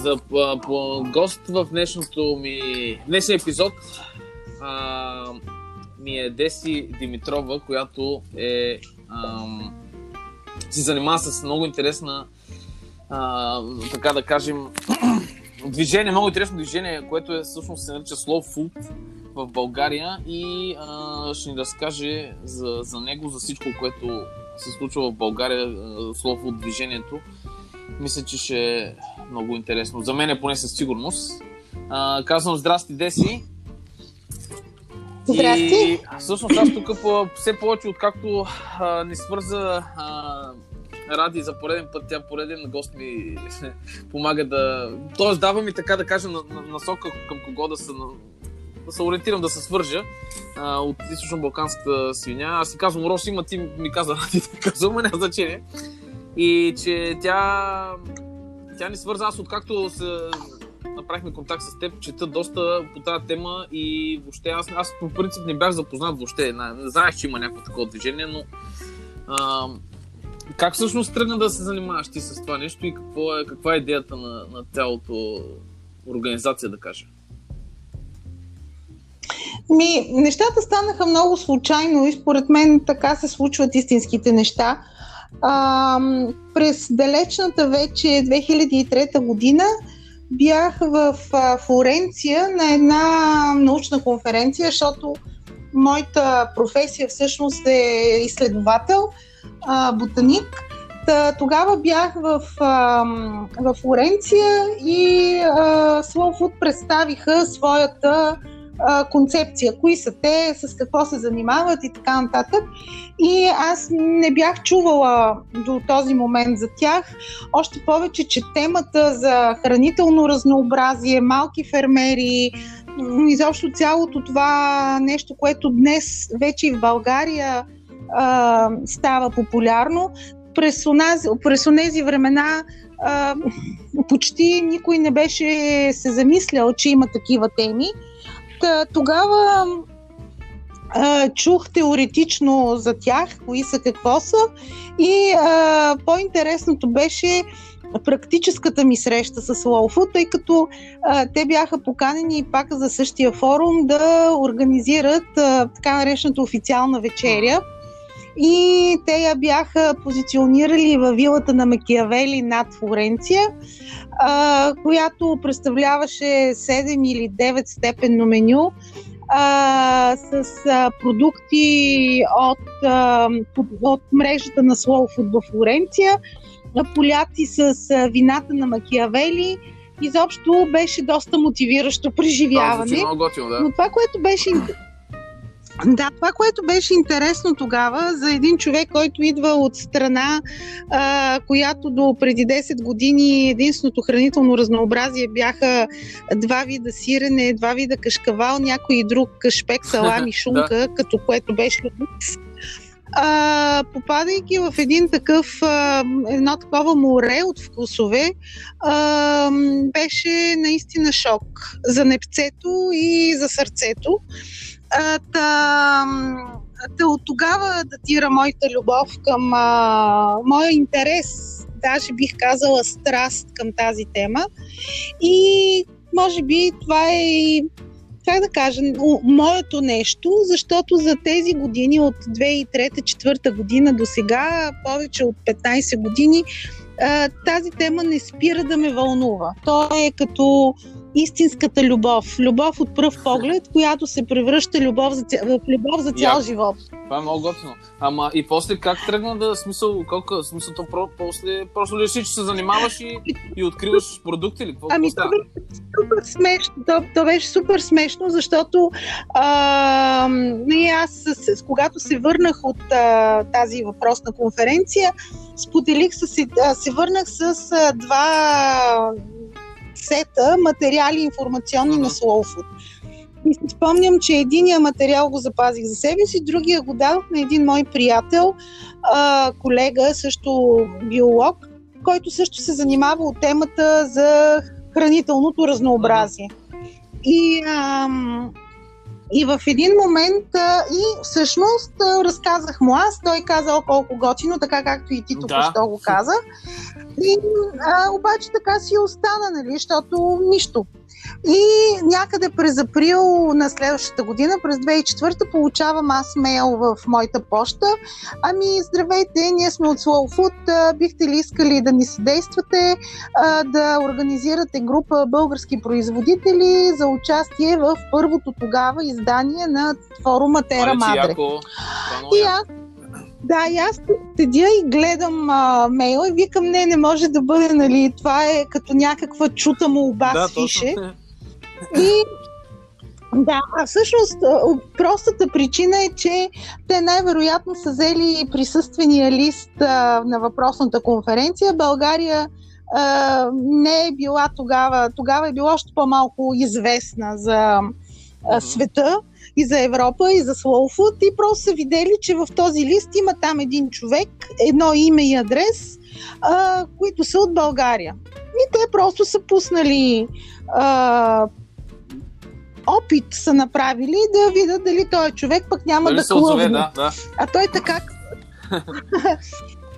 За а, по, гост в днешното ми днешния епизод а, ми е Деси Димитрова, която е ам, се занимава с много интересна а, така да кажем движение, много интересно движение, което е всъщност се нарича Slow Food в България и а, ще ни разкаже за, за него, за всичко, което се случва в България, Slow Food движението. Мисля, че ще много интересно. За мен е поне със сигурност. А, казвам здрасти, Деси. Здрасти. И всъщност аз тук все повече, откакто а, ни свърза а, Ради за пореден път, тя пореден гост ми помага да... Тоест дава ми така да кажа на, на, насока към кого да се, да се ориентирам, да се свържа а, от източно-балканската свиня. Аз си казвам Рос, има ти ми каза Ради, да казвам, няма значение. И че тя, тя ни свърза, аз откакто се направихме контакт с теб, чета доста по тази тема и въобще аз, аз по принцип не бях запознат въобще. Знаех, че има някакво такова движение, но а, как всъщност тръгна да се занимаваш ти с това нещо и какво е, каква е идеята на, на цялото организация, да кажа? Ми, нещата станаха много случайно и според мен така се случват истинските неща. А, през далечната вече 2003 година бях в а, Флоренция на една научна конференция, защото моята професия всъщност е изследовател, а, ботаник. Та, тогава бях в, а, в Флоренция и а, представиха своята а, концепция, кои са те, с какво се занимават и така нататък. И аз не бях чувала до този момент за тях. Още повече, че темата за хранително разнообразие, малки фермери, изобщо цялото това нещо, което днес вече и в България а, става популярно, през, онези времена а, почти никой не беше се замислял, че има такива теми. Та, тогава а, чух теоретично за тях, кои са, какво са и а, по-интересното беше практическата ми среща с Лоуфу, тъй като а, те бяха поканени пак за същия форум да организират а, така наречената официална вечеря. И те я бяха позиционирали във вилата на Макиавели над Флоренция, а, която представляваше 7 или 9 степенно меню а, с а, продукти от, а, от мрежата на Slow Food в Флоренция, поляци с а, вината на Макиавели. Изобщо беше доста мотивиращо преживяване. Да, готино, да. Но това, което беше да, това, което беше интересно тогава за един човек, който идва от страна, а, която до преди 10 години единственото хранително разнообразие бяха два вида сирене, два вида кашкавал, някой и друг шпек, салам и шунка, да. като което беше а, попадайки в един такъв, а, едно такова море от вкусове, а, беше наистина шок за непцето и за сърцето. Та, та от тогава датира моята любов към а, моя интерес, даже бих казала страст към тази тема. И може би това е как да кажа, моето нещо, защото за тези години от 2003-2004 година до сега, повече от 15 години, тази тема не спира да ме вълнува. То е като истинската любов. Любов от пръв поглед, която се превръща любов за, в любов за цял Я, живот. Това е много готино. Ама и после как тръгна да смисъл, колко смисъл то про, после просто ли си, че се занимаваш и, и откриваш продукти или какво? Ами то беше супер смешно. То, то беше супер смешно, защото а, не, аз с, с, когато се върнах от а, тази въпросна конференция, споделих с, а, се върнах с а, два сета материали информационни mm-hmm. на Food. И си спомням, че единия материал го запазих за себе си, другия го дадох на един мой приятел, а, колега, също биолог, който също се занимава от темата за хранителното разнообразие. И ам, И в един момент а, и всъщност а, разказах му аз, той каза о, колко готино, така както и ти тук да. що го каза. И, а, обаче така си остана, нали, защото нищо. И някъде през април на следващата година, през 2004, получавам аз мейл в моята поща. Ами, здравейте, ние сме от Slow Food. Бихте ли искали да ни съдействате, да организирате група български производители за участие в първото тогава издание на форума Тера Мадре. И аз да, и аз седя и гледам а, мейла и викам, не, не може да бъде, нали, това е като някаква чута молба да, с фише. И да, а всъщност простата причина е, че те най-вероятно са взели присъствения лист а, на въпросната конференция. България а, не е била тогава, тогава е била още по-малко известна за а, света и за Европа, и за Slow Food и просто са видели, че в този лист има там един човек, едно име и адрес, а, които са от България. И те просто са пуснали а, опит са направили да видят дали той е човек пък няма дали да клъвне. Да, да. А той така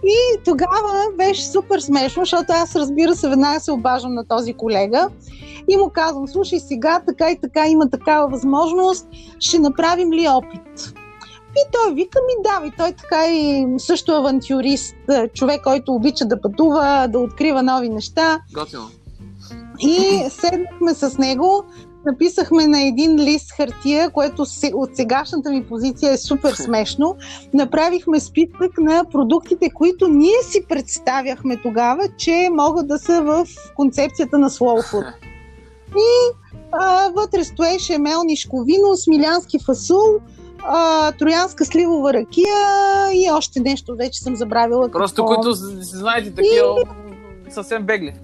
И тогава беше супер смешно, защото аз разбира се веднага се обаждам на този колега и му казвам, слушай сега така и така има такава възможност, ще направим ли опит? И той вика ми да, и той така и също авантюрист, човек, който обича да пътува, да открива нови неща. Готино. И седнахме с него, написахме на един лист хартия, което от сегашната ми позиция е супер смешно. Направихме списък на продуктите, които ние си представяхме тогава, че могат да са в концепцията на Slow Food. И а, вътре стоеше мелнишко вино, смилянски фасул, а, троянска сливова ракия и още нещо, вече съм забравила. Просто какво... които знаете такива и... съвсем бегли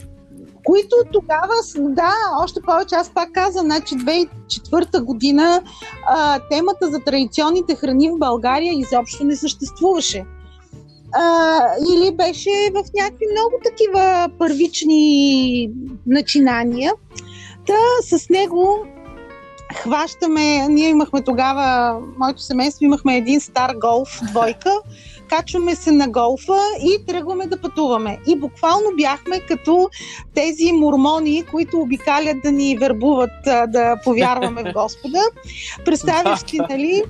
които тогава, да, още повече, аз пак казвам, значи 2004 година а, темата за традиционните храни в България изобщо не съществуваше. А, или беше в някакви много такива първични начинания. Та с него хващаме, ние имахме тогава, моето семейство имахме един стар голф двойка, качваме се на голфа и тръгваме да пътуваме. И буквално бяхме като тези мормони, които обикалят да ни вербуват да повярваме в Господа. Представяш ти, нали,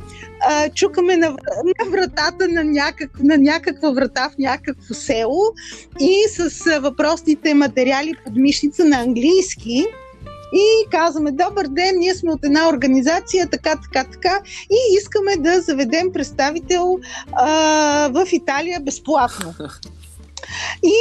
чукаме на, на вратата на, някак, на някаква врата в някакво село и с въпросните материали под мишница на английски и казваме, добър ден, ние сме от една организация, така, така, така, и искаме да заведем представител а, в Италия безплатно. И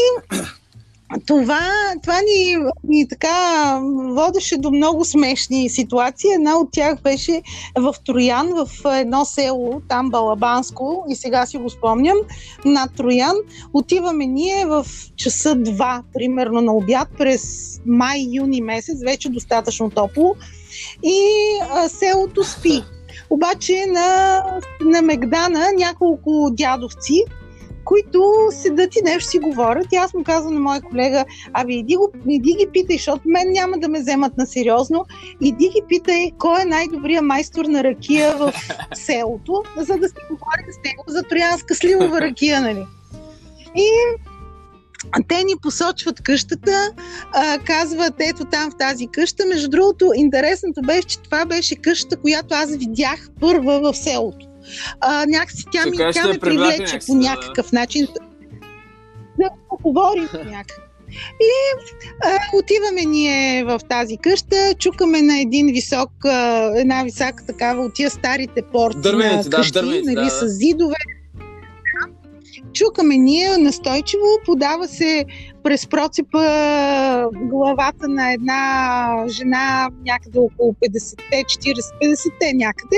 това, това ни, ни така водеше до много смешни ситуации. Една от тях беше в Троян, в едно село, там Балабанско, и сега си го спомням, над Троян. Отиваме ние в часа два, примерно на обяд, през май-юни месец, вече достатъчно топло. И а, селото спи. Обаче на, на Мегдана няколко дядовци които седат и нещо си говорят. И аз му казвам на моя колега, аби иди, го, иди ги питай, защото мен няма да ме вземат на сериозно. Иди ги питай кой е най-добрият майстор на ракия в селото, за да си говорим с него за троянска сливова ракия, нали? И те ни посочват къщата, а, казват ето там в тази къща. Между другото, интересното беше, че това беше къщата, която аз видях първа в селото а, някакси тя, ми, тя ме привлече някакси, по някакъв да. начин да поговорим някак. И а, отиваме ние в тази къща, чукаме на един висок, а, една висока такава от тия старите порти дървените, на къщи, да, дървените, нали, да, с зидове. Чукаме ние настойчиво, подава се през процепа главата на една жена някъде около 50-те, 40-50-те някъде,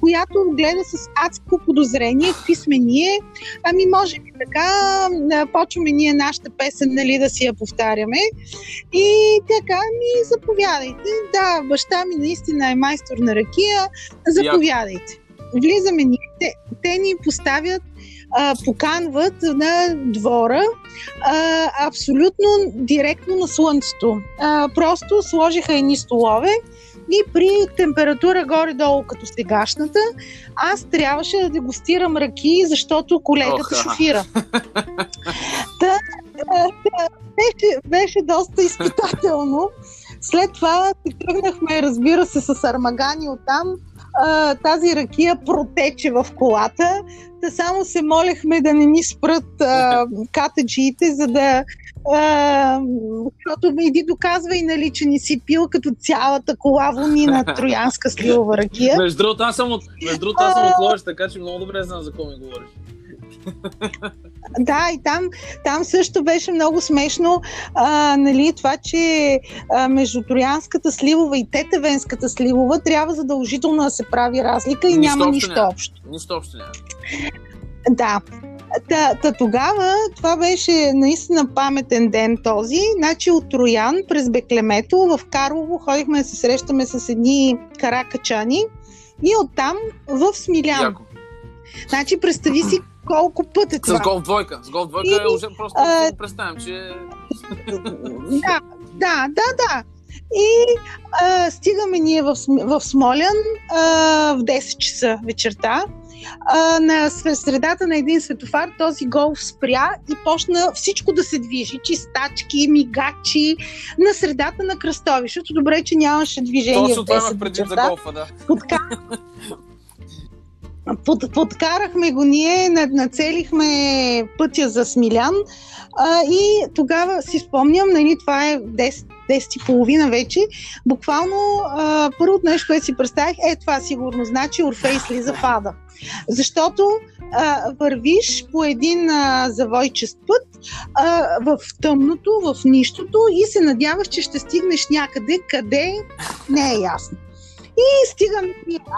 която гледа с адско подозрение какви сме ние. Ами може би така, почваме ние нашата песен, нали, да си я повтаряме. И така, ми заповядайте. Да, баща ми наистина е майстор на ракия, заповядайте. Влизаме ние, те, те ни поставят а, поканват на двора а, абсолютно директно на слънцето. А, просто сложиха едни столове И при температура горе-долу като сегашната, аз трябваше да дегустирам ръки, защото колегата Ох, шофира. Та, беше, беше доста изпитателно. След това тръгнахме, разбира се, с армагани оттам. А, тази ракия протече в колата. Та само се молехме да не ни спрат а, катаджиите, за да а, защото иди доказва и нали, че не си пил като цялата кола вони на троянска сливова ракия. Между другото, аз съм от, между другото, аз съм от Ловеч, така че много добре знам за какво ми говориш. Да, и там, там също беше много смешно а, нали, това, че а, между троянската сливова и тетевенската сливова трябва задължително да се прави разлика и Нищо няма общо нищо общо. Нищо общо няма. Да. Та, та тогава това беше наистина паметен ден този. Значи от Троян през Беклемето в Карлово ходихме да се срещаме с едни каракачани и оттам в Смилян. Яко. Значи представи си колко път е С това. гол двойка. С гол двойка И, е уже просто а, го представям, че... Да, да, да, да. И а, стигаме ние в, в Смолян а, в 10 часа вечерта. А, на сре- средата на един светофар този голф спря и почна всичко да се движи. Чистачки, мигачи, на средата на кръстовището. Добре, че нямаше движение Точно това 10 имах предвид за голфа, да. Подка... Под, подкарахме го ние, нацелихме пътя за Смилян а, и тогава си спомням, нали, това е 10, 10 и половина вече, буквално а, първото нещо, което си представих, е това сигурно значи Орфей слиза в ада. Защото а, вървиш по един а, завойчест път а, в тъмното, в нищото и се надяваш, че ще стигнеш някъде, къде не е ясно. И стигам,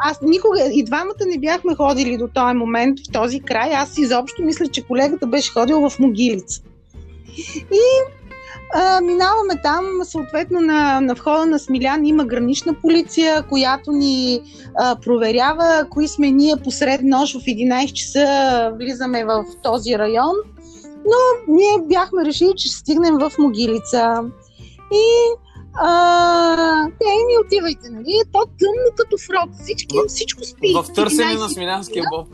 аз никога, и двамата не бяхме ходили до този момент в този край. Аз изобщо мисля, че колегата беше ходил в могилица. И а, минаваме там, съответно на, на входа на Смилян има гранична полиция, която ни а, проверява кои сме ние посред нощ в 11 часа влизаме в този район. Но ние бяхме решили, че ще стигнем в могилица. И а, те ми отивайте, нали? То тъмно като в роб. Всички, В- всичко спи. В търсене 11 на Смилянския боб.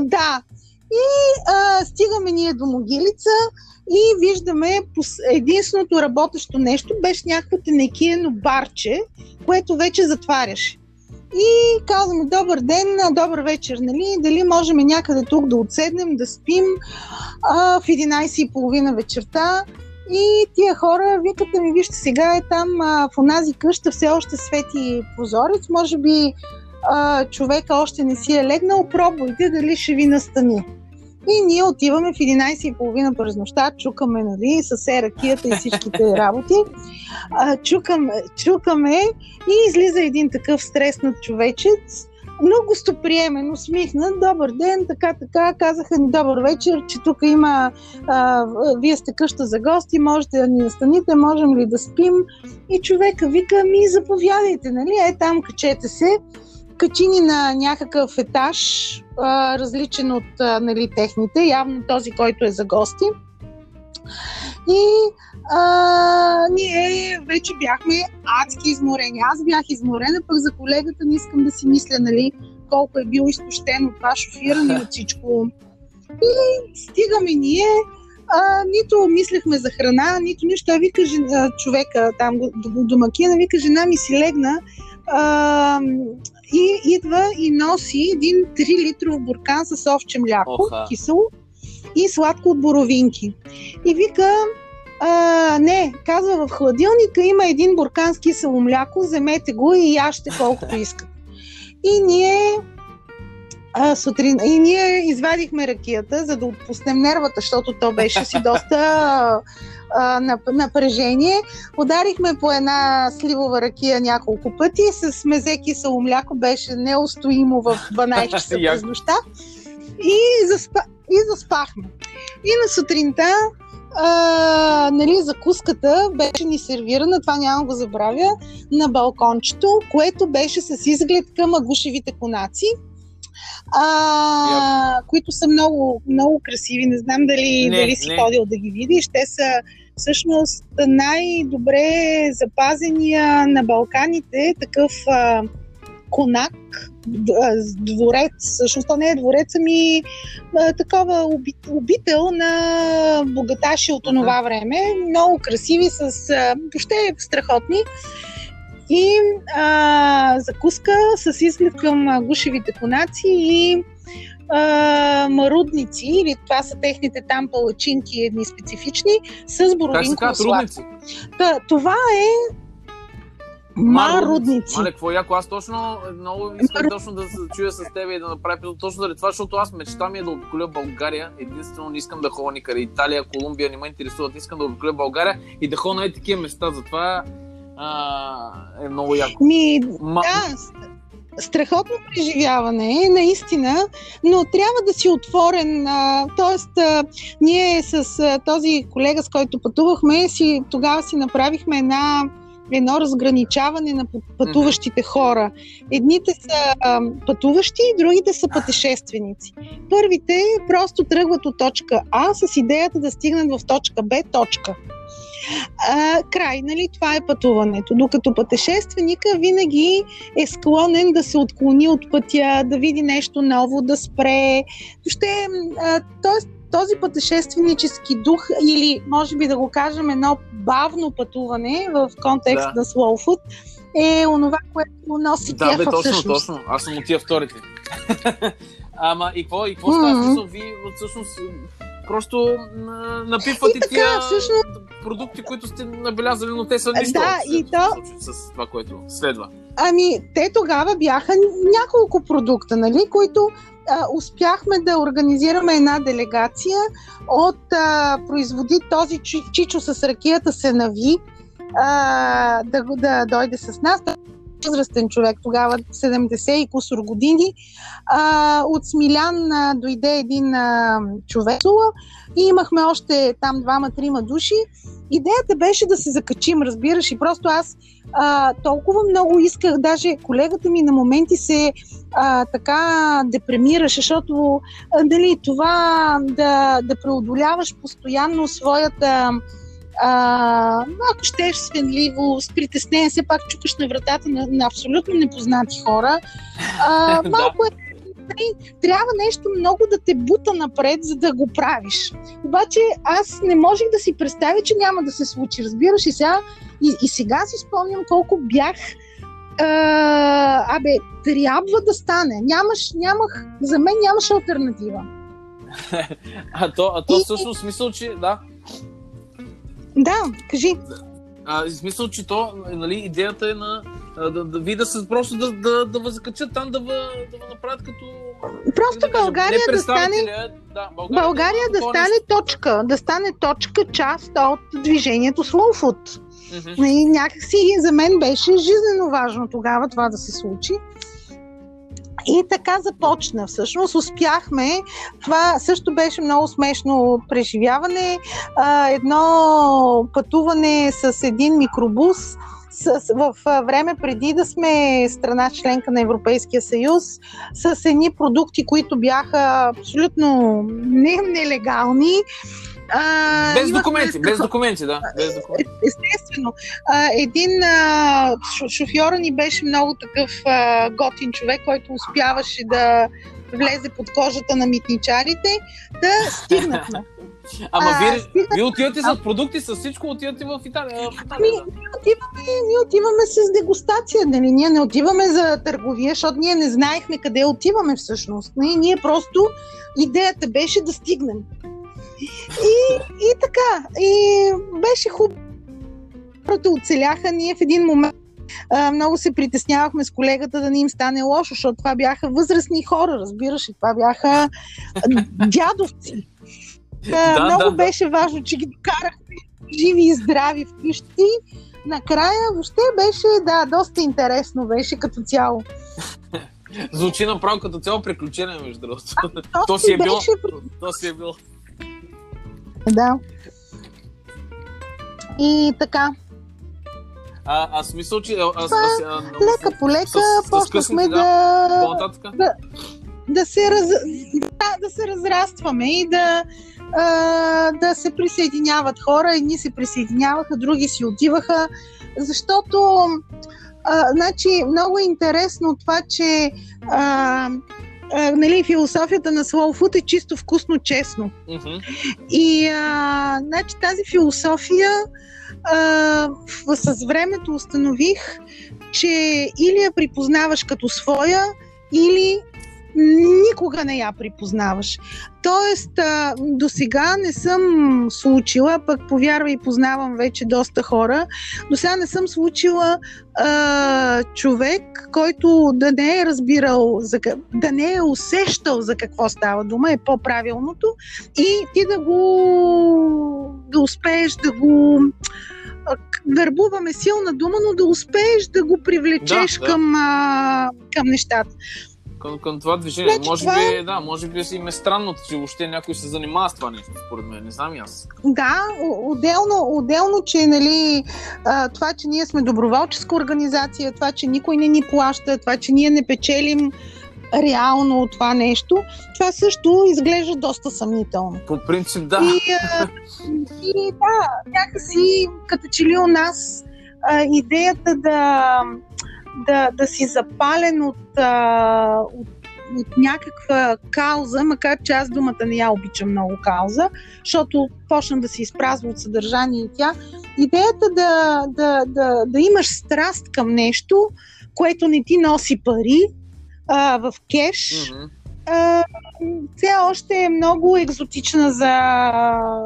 Да. И а, стигаме ние до могилица и виждаме единственото работещо нещо беше някакво тенекиено барче, което вече затваряше. И казваме добър ден, добър вечер, нали? Дали можем някъде тук да отседнем, да спим а, в 11.30 вечерта. И тия хора викат, ми вижте сега е там а, в онази къща все още свети прозорец, може би а, човека още не си е легнал, пробвайте дали ще ви настани. И ние отиваме в 11.30 през нощта, чукаме, нали, с еракията и всичките работи. А, чукаме, чукаме и излиза един такъв стреснат човечец, много гостоприемен, усмихнат, добър ден, така, така, казаха ни добър вечер, че тук има, а, вие сте къща за гости, можете да ни настаните, можем ли да спим? И човека вика, ми заповядайте, нали, е там, качете се качи ни на някакъв етаж, а, различен от а, нали, техните, явно този, който е за гости. И а, ние вече бяхме адски изморени. Аз бях изморена, пък за колегата не искам да си мисля, нали, колко е бил изтощен от това шофиране от всичко. И стигаме ние, а, нито мислехме за храна, нито нищо. Той вика жен- човека, там домакина, вика, жена ми си легна, а, и идва и носи един 3 литров буркан с овче мляко, Оха. кисело и сладко от боровинки. И вика, а, не, казва в хладилника има един буркан с кисело мляко, вземете го и яще колкото искате. И ние а, сутрин, и ние извадихме ракията, за да отпуснем нервата, защото то беше си доста а, нап- напрежение. Ударихме по една сливова ракия няколко пъти. С мезе кисело мляко беше неустоимо в 12 часа през нощта. И, заспа, и заспахме. И на сутринта а, нали, закуската беше ни сервирана, това няма го забравя, на балкончето, което беше с изглед към агушевите конаци. А, които са много, много красиви. Не знам дали, Не, дали си не. ходил да ги видиш. Те са всъщност най-добре запазения на Балканите такъв а, конак, дворец. Всъщност то не е дворец, ами такова оби- обител на богаташи от онова време. Много красиви, с въобще страхотни. И а, закуска с изглед към гушевите конаци и а, марудници, или това са техните там палачинки, едни специфични, с боровинково сладко. това е марудници. Мале, какво яко. Аз точно много искам точно да се чуя с теб и да направя епизод точно заради това, защото аз мечта ми е да обиколя България. Единствено не искам да ходя никъде. Италия, Колумбия не ме интересуват. Искам да обиколя България и да ходя на е такива места. Затова а, е много яко. Ми, Ма... да, страхотно преживяване е, наистина, но трябва да си отворен. А, тоест, а, ние с а, този колега, с който пътувахме, си, тогава си направихме една едно разграничаване на път- пътуващите хора. Едните са а, пътуващи, другите са пътешественици. Първите просто тръгват от точка А с идеята да стигнат в точка Б точка. А, край, нали? Това е пътуването. Докато пътешественика винаги е склонен да се отклони от пътя, да види нещо ново, да спре. Ще, а, тоест, този пътешественически дух или може би да го кажем едно бавно пътуване в контекст Да. на slow food е онова, което носи Да, бе, точно, всъщност. точно. Аз съм от тия вторите. Ама и какво, и какво става? Мгм. Смисъл, ви всъщност просто напипвате тия всъщност- продукти, които сте набелязали, но те са нищо. Да, и то- С това, което следва. Ами, те тогава бяха няколко продукта, нали, които а, успяхме да организираме една делегация от а, производи този чи- Чичо с ракията се нави а, да, да дойде с нас. Възрастен човек, тогава 70 и кусор години. А, от Смилян а, дойде един човек и имахме още там двама-трима души. Идеята беше да се закачим, разбираш, и просто аз а, толкова много исках, даже колегата ми на моменти се а, така депремираше, защото а, дали, това да, да преодоляваш постоянно своята а, ако щеш свенливост, притеснение, все пак чукаш на вратата на, на абсолютно непознати хора. А, малко е нали, трябва нещо много да те бута напред, за да го правиш. Обаче аз не можех да си представя, че няма да се случи. Разбираш и сега, и, и сега си спомням колко бях а, абе, трябва да стане. Нямаш, нямах, за мен нямаше альтернатива. А то, а то И- всъщност смисъл, че да. Да, кажи. А, в смисъл, че то, нали, идеята е на да, да ви да се просто да, да, да ви закачат там, да ви, да направят като... Просто кажа, България да стане Да, България, България да такова стане точка, да стане точка, част от движението Slow Food. Мгм. И някакси за мен беше жизненно важно тогава това да се случи. И така започна. Всъщност успяхме. Това също беше много смешно преживяване. Едно пътуване с един микробус с, в време преди да сме страна членка на Европейския съюз, с едни продукти, които бяха абсолютно не, нелегални. А, Без документи, без документи, да. Без документи. Естествено. А, един а, шо- шофьора ни беше много такъв а, готин човек, който успяваше да влезе под кожата на митничарите. Да стигнахме. Ама А, вие, стига- вие отивате с продукти, с всичко отивате в Италия. В Италия Ами, ние отиваме, ние отиваме с дегустация, нали? Ние не отиваме за търговия, защото ние не знаехме къде отиваме всъщност. Ние, ние просто идеята беше да стигнем. И, и така. И беше хубаво. Хората оцеляха. Ние в един момент а, много се притеснявахме с колегата да не им стане лошо, защото това бяха възрастни хора, разбираш, и това бяха дядовци. А, Да, много да, беше важно, че ги докарахме живи и здрави вкъщи. Накрая въобще беше, да, доста интересно беше като цяло. Звучи направо като цяло приключение, между другото. То, То си е било. То си е било. Да. И така, А, аз мисля, че... Аз, аз, а, лека по лека почнахме да... По-нататък? да, се раз, да, да се разрастваме и да, а, да се присъединяват хора. Едни се присъединяваха, други си отиваха, защото а, значи, много е интересно това, че а, а, нали, философията на Slow Food е чисто вкусно, честно. Мгм. И а, значи, тази философия а, с времето установих, че или я припознаваш като своя, или никога не я припознаваш. Тоест, до сега не съм случила, пък повярвай, познавам вече доста хора, до сега не съм случила а, човек, който да не е разбирал, за, да не е усещал за какво става дума, е по-правилното, и ти да го да успееш да го вербуваме силна дума, но да успееш да го привлечеш Да, да. Към, а, към нещата. Към, към това движение. Значи може това би, да, може би си им е странно, че въобще някой се занимава с това нещо, според мен. Не знам и аз. Да, отделно, отделно че нали, това, че ние сме доброволческа организация, това, че никой не ни плаща, това, че ние не печелим реално от това нещо, това също изглежда доста съмнително. По принцип, да. И, а, и да, някакси като че ли у нас а, идеята да, да, да си запален от, а, от, от някаква кауза, макар че аз думата не я обичам много кауза, защото почна да се изпразва от съдържание и тя. Идеята да, да, да, да имаш страст към нещо, което не ти носи пари а, в кеш, а, все още е много екзотична за,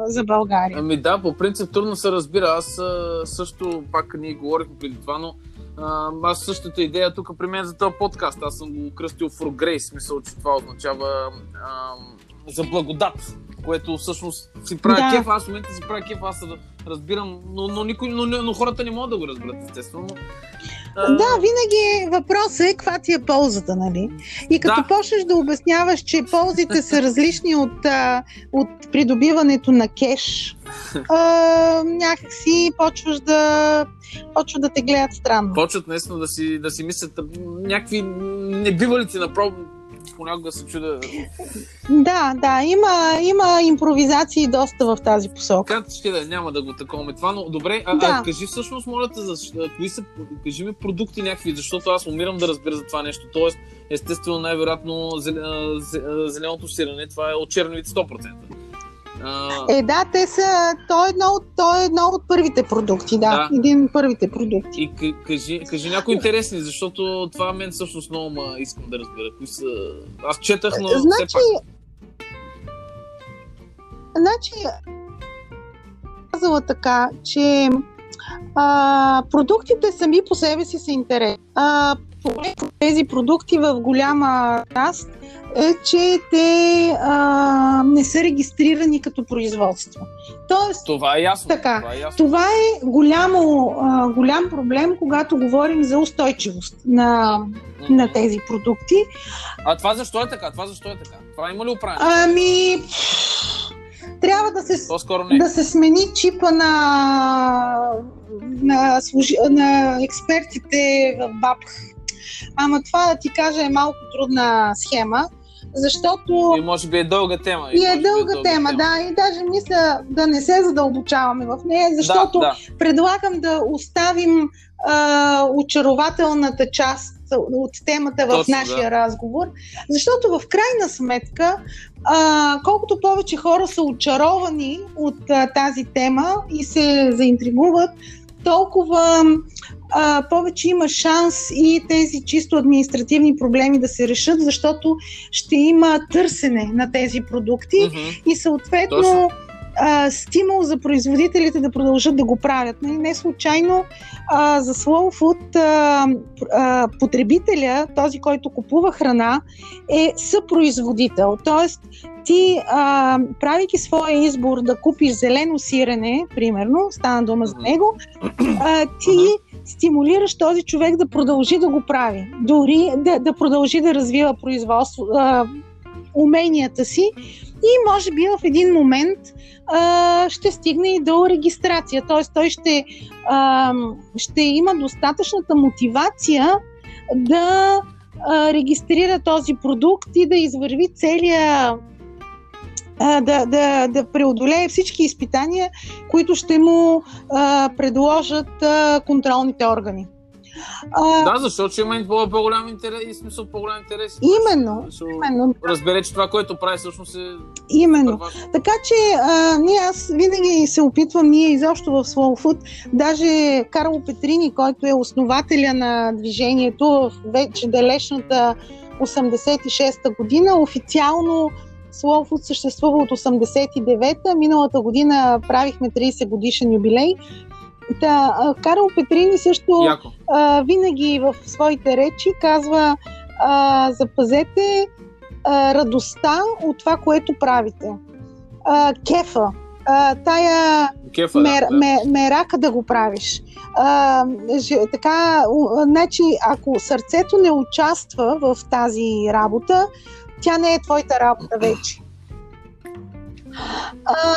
за България. Ами да, по принцип трудно се разбира. Аз също, пак ние говорихме преди това, но а, аз същата идея тук при мен за този подкаст. Аз съм го кръстил for grace, смисъл, че това означава а, за благодат, което всъщност си прави Да. кеф. Аз в момента си правя кеф, аз разбирам, но, но, никой, но, но хората не могат да го разберат, естествено. Да, винаги въпросът е каква ти е ползата, нали? И като Да. почнеш да обясняваш, че ползите са различни от, а, от придобиването на кеш, а, някакси почваш да, почва да те гледат странно. почват наистина да си, да си мислят някакви небивалици направо. Понякога се чудя. Да, да, има, има импровизации доста в тази посока. Как ще да няма да го таковаме това, но добре, а, Да. а кажи всъщност, моля те, за, кои са, кажи ми продукти някакви, защото аз умирам да разбера за това нещо. Тоест, естествено, най-вероятно зеленото сирене, това е от черновите 100%. Е, да, те са. То е едно от, то е едно от първите продукти, да. Да. Един от първите продукти. и к- кажи, кажи някои интересни, защото това мен всъщност много ма искам да разбера. Кои са... Аз четах, но все Значи, пак. значи, казала така, че а, продуктите сами по себе си са интересни. А, проблемът с тези продукти в голяма част е, че те а, не са регистрирани като производство. Тоест, Това е ясно. Така. Това е ясно. това е голямо, а, голям проблем, когато говорим за устойчивост на, на тези продукти. А това защо е така? Това защо е така? Това има ли управление? Ами, трябва да се, да се смени чипа на, на, служи, на експертите в БАП. Ама това да ти кажа е малко трудна схема, защото И може би е дълга тема. и е може би дълга тема, да, и даже мисля да не се задълбочаваме в нея, защото да, да. предлагам да оставим а, очарователната част от темата в Точно, нашия да. разговор, защото в крайна сметка, а, колкото повече хора са очаровани от а, тази тема и се заинтригуват, толкова а, повече има шанс и тези чисто административни проблеми да се решат, защото ще има търсене на тези продукти Мгм. и съответно Точно. а, стимул за производителите да продължат да го правят. Нали, Не случайно а, за Slow Food а, а, потребителя, този, който купува храна, е съпроизводител. Тоест, ти, а, правейки своя избор да купиш зелено сирене, примерно, стана дума за него, а, ти стимулираш този човек да продължи да го прави. Дори да, да продължи да развива производство, а, уменията си и може би в един момент а, ще стигне и до регистрация. Т.е. той ще, а, ще има достатъчната мотивация да а, регистрира този продукт и да извърви да, да, да преодолее всички изпитания, които ще му а, предложат а, контролните органи. А, да, защото ще има по- по-голям интерес и смисъл по-голям интерес. Именно. Ще именно. Разбере, че това, което прави, всъщност е. Именно. първаш. Така че а, ние, аз винаги се опитвам, ние изобщо в Slow Food, даже Карло Петрини, който е основателя на движението в вече далечната 86-та година, официално Food съществува от 89-та. Миналата година правихме 30 годишен юбилей. Та, а, Карл Петрини също Яко. а, винаги в своите речи казва а, запазете а, радостта от това, което правите. А, кефа, а, тая Кефа, мер, да, ме, мерака да го правиш. А, же, така, значи, ако сърцето не участва в тази работа, тя не е твоята работа вече.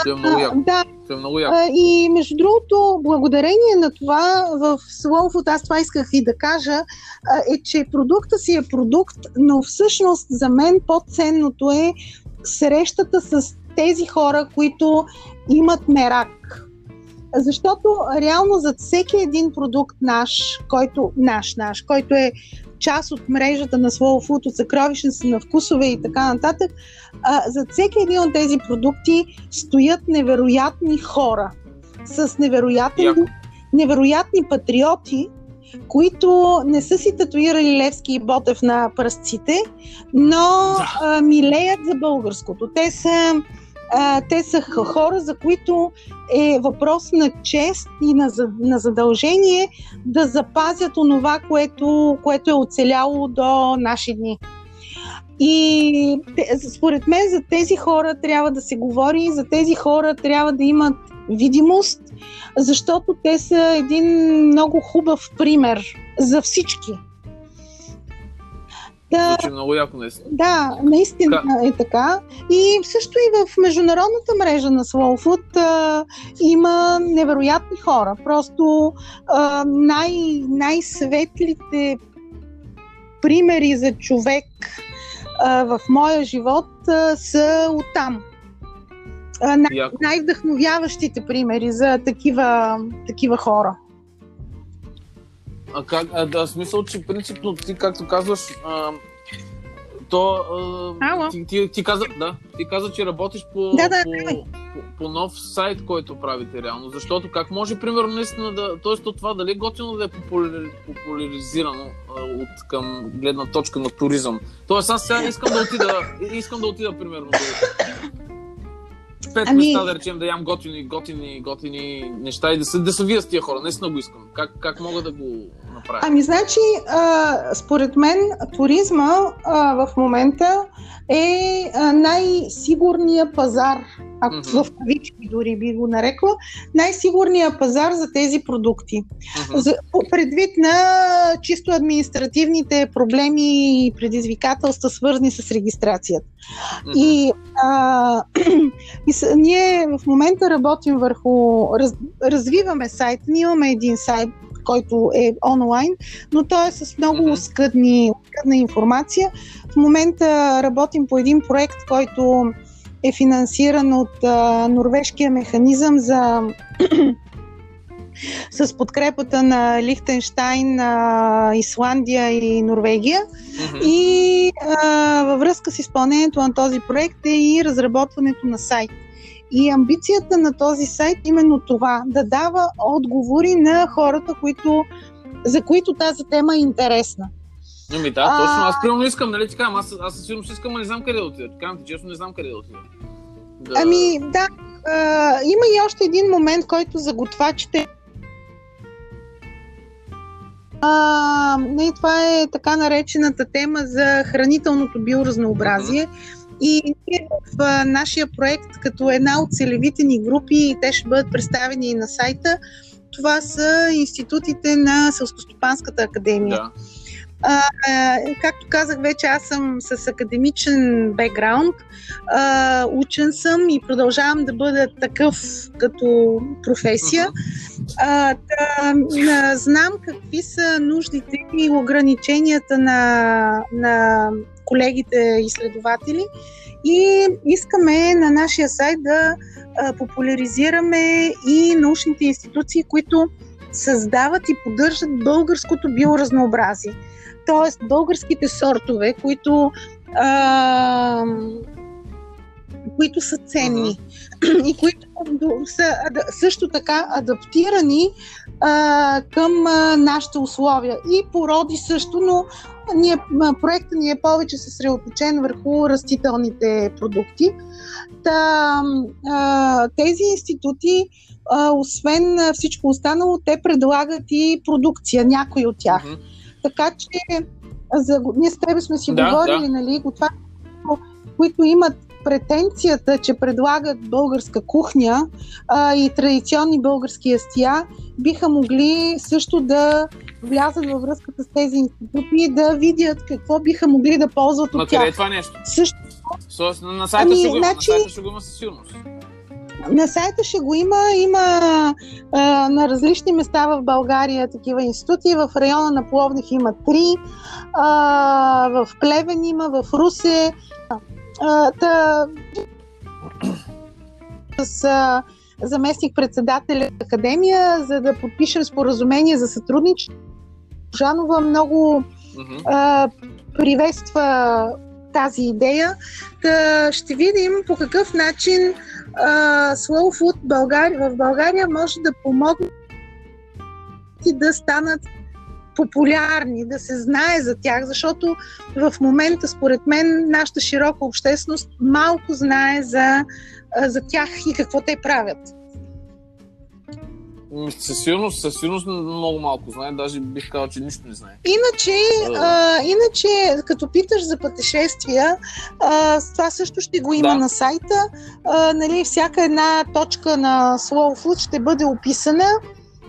Това е много яко. да, Това е много яко. И между другото, благодарение на това в Food, аз това исках и да кажа, е, че продукта си е продукт, но всъщност за мен по-ценното е срещата с тези хора, които имат мерак. Защото реално зад всеки един продукт наш, който, наш, наш, който е част от мрежата на Slow Food, от съкровищница на вкусове и така нататък, а, зад всеки един от тези продукти стоят невероятни хора с невероятни, невероятни патриоти, които не са си татуирали Левски и Ботев на пръстците, но а, милеят за българското. Те са, а, те са хора, за които е въпрос на чест и на, на задължение да запазят онова, което, което е оцеляло до наши дни. И според мен за тези хора трябва да се говори, за тези хора трябва да имат видимост, защото те са един много хубав пример за всички. Да, Звучи много яко, наистина. да, наистина е така. И също и в международната мрежа на Slow Food а, има невероятни хора. Просто а, най- най-светлите примери за човек а, в моя живот а, са оттам. А, най- най-вдъхновяващите примери за такива, такива хора. А как, а, да, смисъл, че принципно ти, както казваш, а, то а, ти, ти, ти, каза, да, ти каза, че работиш по, Да, да, по, по, по, нов сайт, който правите реално. Защото как може, примерно, наистина да. Тоест, от това дали е готино да е популяри, популяризирано а, от към гледна точка на туризъм. Тоест, аз сега искам да отида, искам да отида, примерно, пет Ами- места, да речем, да ям готини, готини, готини неща и да се, да се вия с тия хора. Наистина го искам. Как, как мога да го направя? Ами, значи, а, според мен, туризма а, в момента е най-сигурният пазар, ако Мгм. в кавички дори би го нарекла, най-сигурният пазар за тези продукти. Мгм. За, предвид на чисто административните проблеми и предизвикателства, свързани с регистрацията. Мгм. И, а, и с, ние в момента работим върху, раз, развиваме сайт. Ние имаме един сайт, който е онлайн, но той е с много Мгм. скъдни, скъдна информация. В момента работим по един проект, който е финансиран от а, норвежкия механизъм за с подкрепата на Лихтенштайн, а, Исландия и Норвегия. И а, във връзка с изпълнението на този проект е и разработването на сайт. И амбицията на този сайт именно това да дава отговори на хората, които, за които тази тема е интересна. Ами да, А- точно. Аз примерно искам, нали така, аз, аз със сигурност искам, а не знам къде да отида. Така, ти честно не знам къде да отида. Да... Ами да, а, има и още един момент, който за готвачите. А, не, това е така наречената тема за хранителното биоразнообразие. И ние в а, нашия проект, като една от целевите ни групи, те ще бъдат представени и на сайта, това са институтите на Селскостопанската академия. Да. А, както казах вече, аз съм с академичен бекграунд, а, учен съм и продължавам да бъда такъв като професия. А, да, а, знам какви са нуждите и ограниченията на, на колегите изследователи и искаме на нашия сайт да а, популяризираме и научните институции, които създават и поддържат българското биоразнообразие. Тоест българските сортове, които, а, които са ценни uh-huh. и които са също така адаптирани а, към а, нашите условия. И породи също, но ние, проектът ни е повече съсредоточен върху растителните продукти. Та, а, тези институти, а, освен всичко останало, те предлагат и продукция, някои от тях. Mm-hmm. Така че за, ние с тебе сме си да, говорили, да. нали, това, които имат претенцията, че предлагат българска кухня а, и традиционни български ястия, биха могли също да влязат във връзката с тези институти и да видят какво биха могли да ползват от тях. къде е това нещо? Също. на сайта ами, ще го значи... на сайта ще го има със сигурност. На сайта ще го има. Има а, на различни места в България такива институти. В района на Пловдив има три, а, в Плевен има, в Русе. А, та, с а, заместник председателя на академия, за да подпишем споразумение за сътрудничество. Жанова много а, приветства тази идея. Та ще видим по какъв начин а, Slow Food България, в България може да помогне да станат популярни, да се знае за тях, защото в момента, според мен, нашата широка общественост малко знае за, за тях и какво те правят. Със сигурност, със сигурност много малко знае, даже бих казал, че нищо не знае. Иначе, а, иначе като питаш за пътешествия, а, това също ще го има да. на сайта. А, нали, всяка една точка на Slow Food ще бъде описана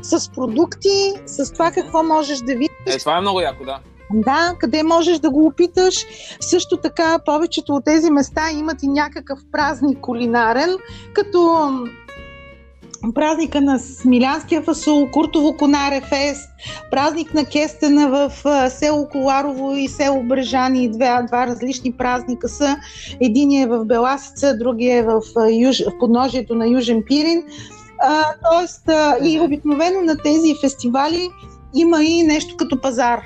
с продукти, с това какво можеш да видиш. Е, това е много яко, да. Да, къде можеш да го опиташ. Също така, повечето от тези места имат и някакъв празник кулинарен, като празника на Смилянския фасул, Куртово Конаре фест, празник на Кестена в село Коларово и село Брежани. Два, два различни празника са. Един е в Беласица, другия е в, юж, в подножието на Южен Пирин. А, тоест, а, и обикновено на тези фестивали има и нещо като пазар.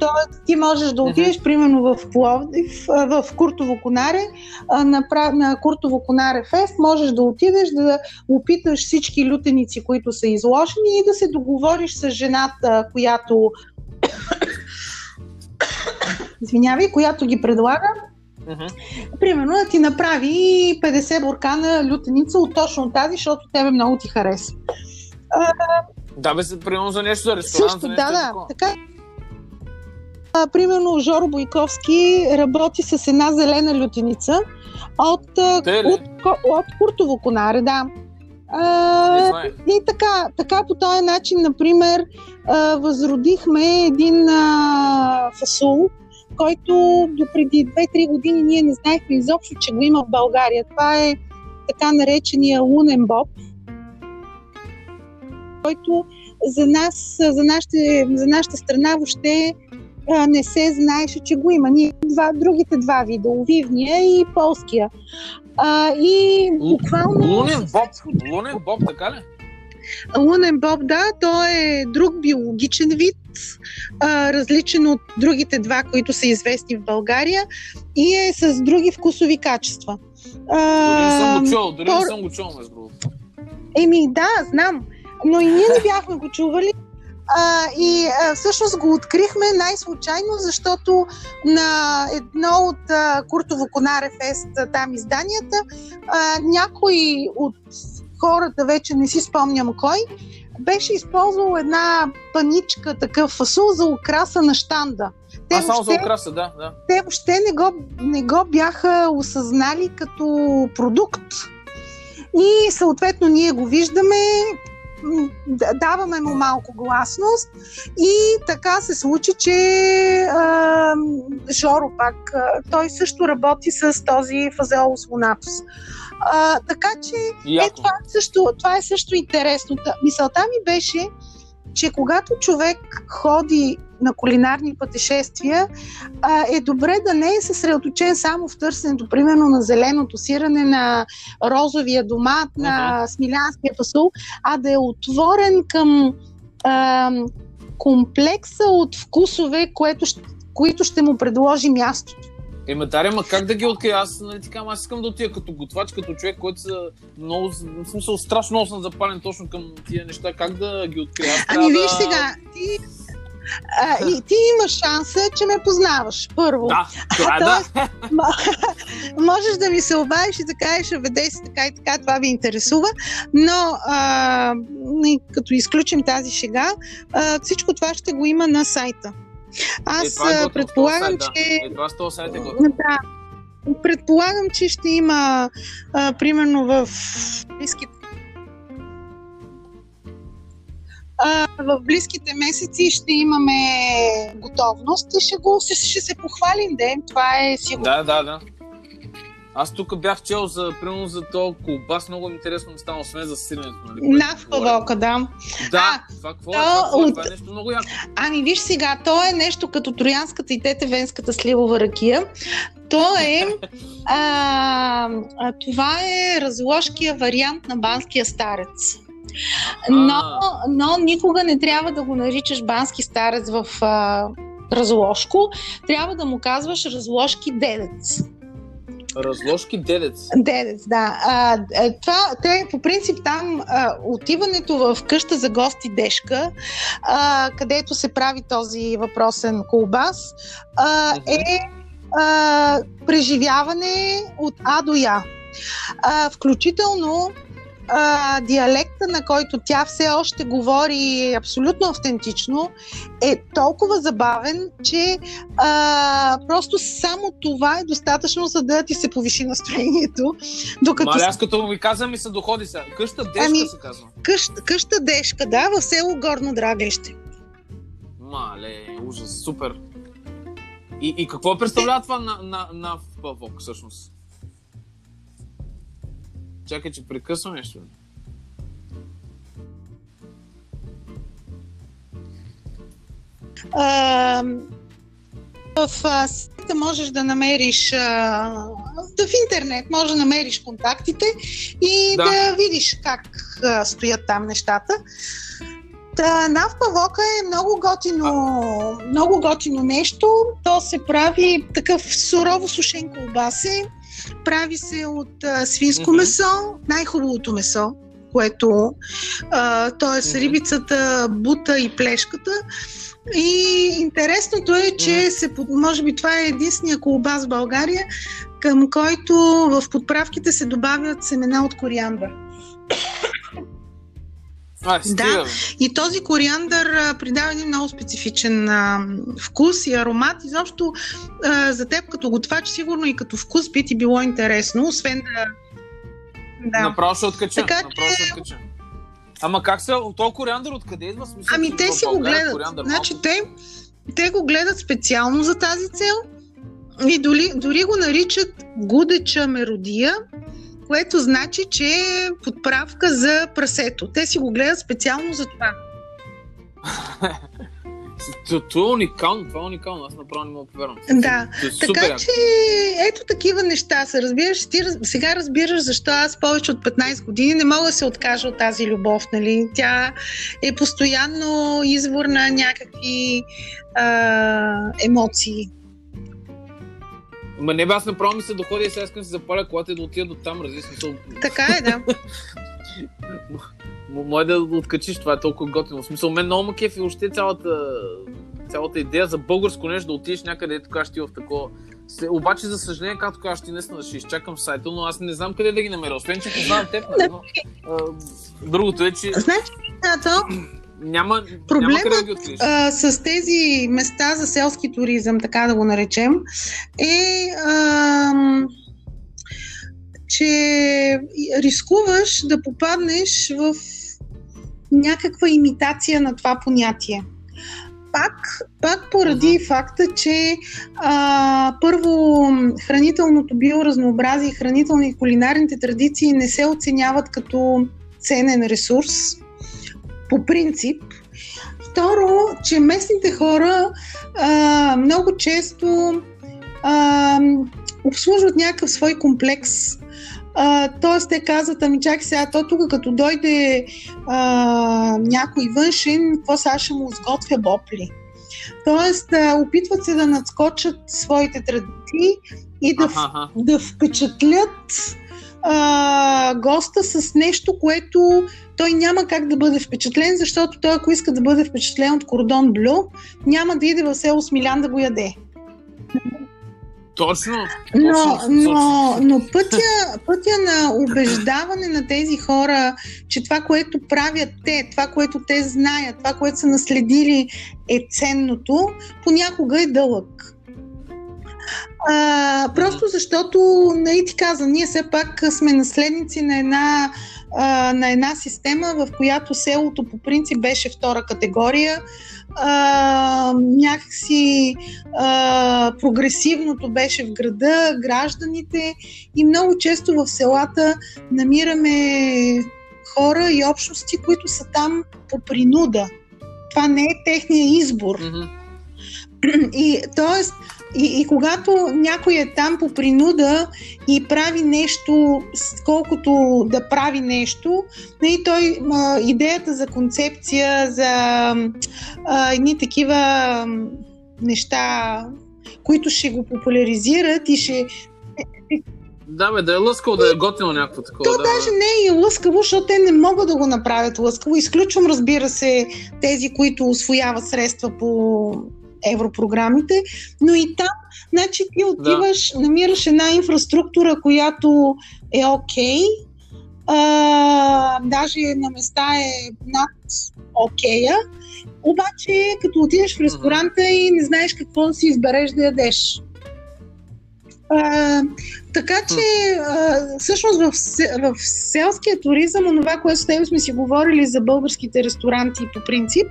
Тоест, ти можеш да отидеш, примерно в Пловдив, в Куртово Конаре, на, на Куртово Конаре фест, можеш да отидеш да опиташ всички лютеници, които са изложени и да се договориш с жената, която извинявай, която ги предлага, Uh-huh. Примерно да ти направи 50 буркана лютеница от точно тази, защото тебе много ти хареса. да, бе, примерно за нещо за ресторант. Също, за нещо да, да. Така, а, примерно Жоро Бойковски работи с една зелена лютеница от, от, от, от Куртово Конаре, да. А, и така, така по този начин, например, а, възродихме един а, фасул, който до преди 2-3 години ние не знаехме изобщо, че го има в България. Това е така наречения лунен боб, който за нас, за, нашите, за нашата страна въобще а, не се знаеше, че го има. Ние два, другите два вида, овивния и полския. А, и буквално... Лунен боб, лунен боб, така ли? Лунен боб, да, той е друг биологичен вид, а, различен от другите два, които са известни в България и е с други вкусови качества. А, дори не съм го чул, дори пор... не съм го чул, между другото. Еми, да, знам. Но и ние не бяхме го чували. А, и а, всъщност го открихме най-случайно, защото на едно от а, Куртово Конаре Фест, там изданията, а, някой от хората, вече не си спомням кой, беше използвал една паничка, такъв фасул за украса на штанда. Те а, само въобще, за украса, да, да. Те въобще не го, не го бяха осъзнали като продукт. И съответно ние го виждаме, даваме му малко гласност и така се случи, че а, Жоро пак, а, той също работи с този фазеолус лунатус. А, така че е, това, е също, това е също интересно. Мисълта ми беше, че когато човек ходи на кулинарни пътешествия, а, е добре да не е съсредоточен само в търсенето, примерно на зеленото сирене, на розовия домат, uh-huh. на смилянския фасул, а да е отворен към а, комплекса от вкусове, което, които ще му предложи мястото. Ема, Даря, ма как да ги открия? Аз, нали, така, аз искам да отида като готвач, като човек, който са много, в смисъл, страшно много съм запален точно към тия неща. Как да ги открия? Аз ами, виж да... сега, ти а, и ти имаш шанса, че ме познаваш, първо. Да, това е, да. можеш да ми се обадиш и да кажеш, веде си така и така, това ви интересува, но а, като изключим тази шега, а, всичко това ще го има на сайта. Аз е, е предполагам, сайт, че... Да. Е, това сайт е Да. Предполагам, че ще има, а, примерно в близките а, в близките месеци ще имаме готовност и ще, го, ще, ще се похвалим ден. Това е сигурно. Да, да, да. Аз тук бях чел за, примерно, за то колбас, много интересно ми стана, освен за сиренето. Нали, Навка вълка, да. Да, а, това какво е? Това, от... това е нещо много яко. Ами виж сега, то е нещо като троянската и тетевенската сливова ракия. То е, а, а, това е разложкия вариант на банския старец. Но, но никога не трябва да го наричаш бански старец в а, разложко. Трябва да му казваш разложки дедец. Разложки дедец. Дедец, да. А, това, те, по принцип, там а, отиването в къща за гости Дешка, а, където се прави този въпросен колбас, а, е а, преживяване от А до Я. А, включително а, диалекта, на който тя все още говори абсолютно автентично, е толкова забавен, че а, просто само това е достатъчно, за да ти се повиши настроението. Докато... Мале, аз като ми казвам и се доходи сега. Къща Дешка ами, се казва. Къща, къща Дешка, да, в село Горно Драглище. Мале, ужас, супер. И, и какво представлява това на, на, на Павок, всъщност? Чакай, че прекъсвам нещо. А, в сайта можеш да намериш а, в интернет може да намериш контактите и да, да видиш как а, стоят там нещата. Та, навпавока е много готино, много готино нещо. То се прави такъв сурово сушен колбасе прави се от а, свинско mm-hmm. месо, най-хубавото месо, което т.е. Mm-hmm. рибицата, бута и плешката. И интересното е, че mm-hmm. се, може би това е единствения колбас в България, към който в подправките се добавят семена от кориандър. А, да, и този кориандър придава един много специфичен а, вкус и аромат. Изобщо а, за теб като готвач, сигурно и като вкус би ти било интересно, освен да... да. Направо ще откача. Така, Направо ще откача. Ама как се, този кориандър откъде идва смисъл? Ами те си го гледат. Значи те, те го гледат специално за тази цел и дори, дори го наричат гудеча меродия което значи, че е подправка за прасето. Те си го гледат специално за това. Това е уникално, това е уникално, аз направо не мога повярвам. Да, е така че ето такива неща се разбираш. Ти сега разбираш защо аз повече от 15 години не мога да се откажа от тази любов, нали? Тя е постоянно извор на някакви а, емоции. Ма не бе, аз направо ми се доходи и сега искам си запаля колата и да отида до там, рази смисъл. Така е, да. Може да откачиш, това е толкова готино. В смисъл, мен много макеф и още цялата, цялата идея за българско нещо да отидеш някъде, ето кажеш ти в такова. Обаче, за съжаление, както кажеш ти, наистина ще изчакам сайта, но аз не знам къде да ги намеря. Освен, че познавам теб, но, а, другото е, че... Значи, няма, Проблемът няма да а, с тези места за селски туризъм, така да го наречем, е а, че рискуваш да попаднеш в някаква имитация на това понятие. Пак, пак поради факта, че а, първо хранителното биоразнообразие, хранителни и кулинарните традиции не се оценяват като ценен ресурс по принцип. Второ, че местните хора а, много често а, обслужват някакъв свой комплекс. Тоест, те казват, ами чакай сега, то тук като дойде а, някой външен, какво сега ще му сготвя бопли? Тоест, а, опитват се да надскочат своите традиции и да, да впечатлят а, госта с нещо, което той няма как да бъде впечатлен, защото той, ако иска да бъде впечатлен от кордон блю, няма да иде в село Смилян да го яде. Точно. Но, но, но пътя, пътя на убеждаване на тези хора, че това, което правят те, това, което те знаят, това, което са наследили е ценното, понякога е дълъг. А, просто защото, нали ти каза, ние все пак сме наследници на една, а, на една система, в която селото по принцип беше втора категория а, някакси а, прогресивното беше в града, гражданите и много често в селата намираме хора и общности, които са там по принуда. Това не е техния избор. Mm-hmm. И, т.е. И, и когато някой е там по принуда и прави нещо, колкото да прави нещо, и нали, той а, идеята за концепция, за а, едни такива неща, които ще го популяризират и ще да, бе, да е лъскаво, да е готино някакво такова. То да, даже не е лъскаво, защото те не могат да го направят лъскаво. Изключвам, разбира се, тези, които освояват средства по европрограмите, но и там, значи ти отиваш, да. намираш една инфраструктура, която е окей, okay, даже на места е над окея, обаче като отидеш в ресторанта и не знаеш какво да си избереш да ядеш. А, така че, а, всъщност в, в селския туризъм, онова, което с теб сме си говорили за българските ресторанти по принцип,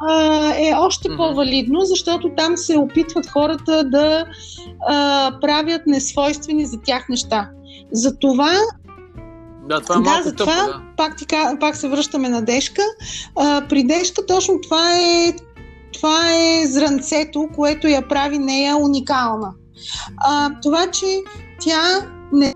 а, е още по-валидно, защото там се опитват хората да а, правят несвойствени за тях неща. Затова да, това е да, за това да. пак, ти, пак се връщаме на Дешка. А, при Дешка точно това е, това е зранцето, което я прави нея уникална. А, това, че тя не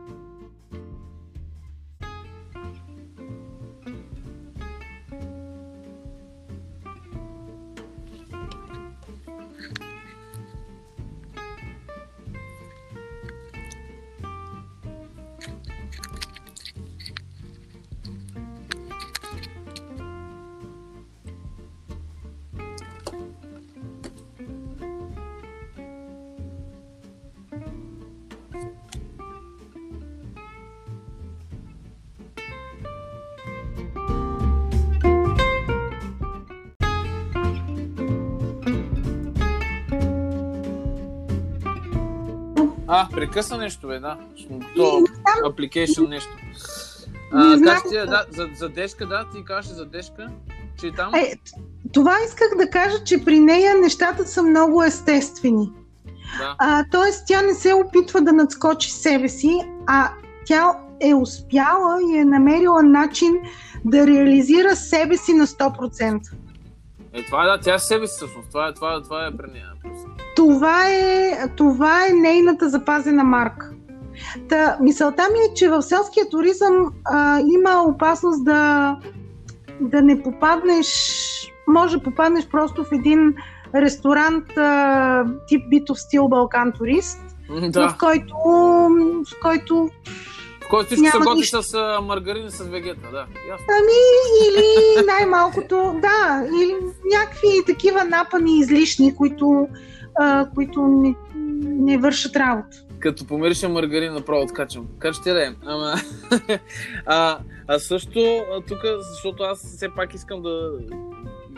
А, прекъсна нещо, бе, да. То, application нещо. А, кажеш ти, да, за, за Дешка, да, ти кажеш за Дешка, че и там... Е, това исках да кажа, че при нея нещата са много естествени. Да. А, тоест, тя не се опитва да надскочи себе си, а тя е успяла и е намерила начин да реализира себе си на 100%. Е, това е, да, тя е себе си всъщност. Това е, това, това е при нея. Това е, това е нейната запазена марка. Та, мисълта ми е, че в селския туризъм а, има опасност да, да не попаднеш, може да попаднеш просто в един ресторант а, тип битов стил Балкан турист, да. в който, в който който всичко се готи нищо. с маргарин и с вегета, да. Ясно. Ами, или най-малкото, да, или някакви такива напани излишни, които а, които не, не вършат работа. Като помириша маргарин, направо откачам. Така че да е. Ама... а, а също тук, защото аз все пак искам да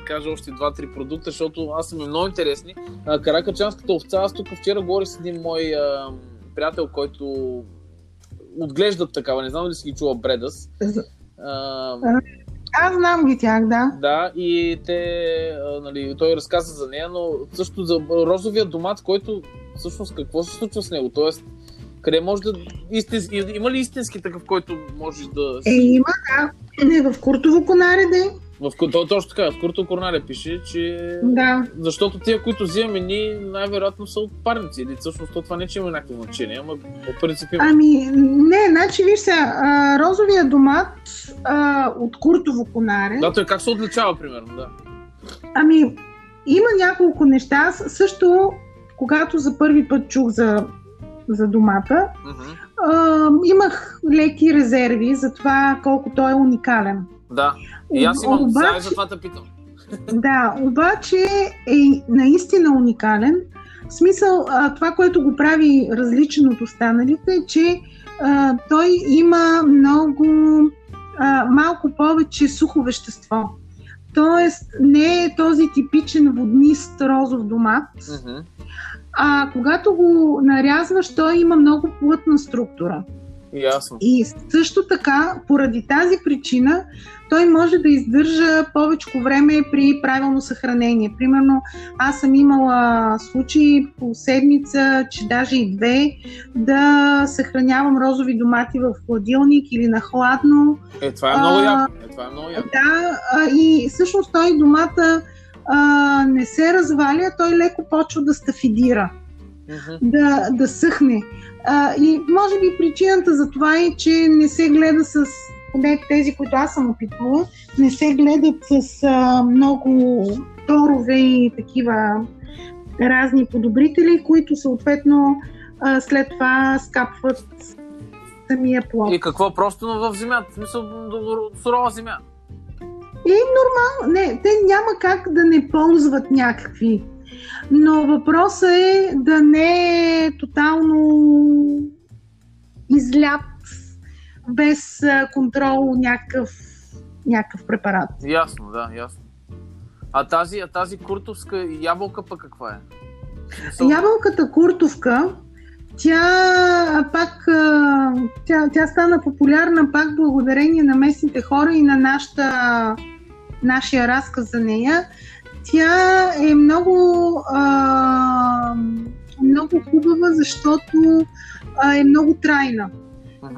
кажа още два-три продукта, защото аз съм много интересни. А, каракачанската овца, аз тук вчера говорих с един мой а, приятел, който отглеждат такава, не знам дали си ги чува Бредас. А, Аз знам ги тях, да. Да, и те, а, нали, той разказа за нея, но също за розовия домат, който всъщност какво се случва с него? Тоест, къде може да... Истински, има ли истински такъв, който може да... Е, има, да. Не, в Куртово конаре, да. В, то, точно така, в Курто Корнале пише, че... Да. Защото тия, които взимаме ние, най-вероятно са от парници. Или всъщност то това не че има някакво значение, ама по принцип има. Ами, не, значи виж се, а, розовия домат а, от Куртово конаре. Да, той как се отличава, примерно, да. Ами, има няколко неща. Аз също, когато за първи път чух за, за домата, Мгм. а, имах леки резерви за това колко той е уникален. Да. И аз имам, Обаче- сега и затова те питам. Да, обаче е наистина уникален. В смисъл, а, това, което го прави различен от останалите, е, че а, той има много а, малко повече сухо вещество. Тоест, не е този типичен воднист розов домат, Мгм. а когато го нарязваш, той има много плътна структура. Ясно. И също така, поради тази причина, той може да издържа повече време при правилно съхранение. Примерно, аз съм имала случаи по седмица, че даже и две, да съхранявам розови домати в хладилник или на хладно. Е, това е много яко. Е, това е много яко. Да, и всъщност той домата а, не се разваля, той леко почва да стафидира Мгм. да, да съхне. А, и може би причината за това е, че не се гледа с поне тези, които аз съм опитвала, не се гледат с а, много торове и такива разни подобрители, които съответно а, след това скапват самия плод. И какво? Просто в земята. В смисъл, сурова земя. Не, те няма как да не ползват някакви. Но въпросът е да не е тотално излят без контрол някакъв, някакъв препарат. Ясно, да, ясно. А тази, а тази куртовска ябълка пък каква е? Ябълката куртовка, тя пак тя, тя стана популярна пак благодарение на местните хора и на нашата, нашия разказ за нея. Тя е много, а, много хубава, защото а, е много трайна.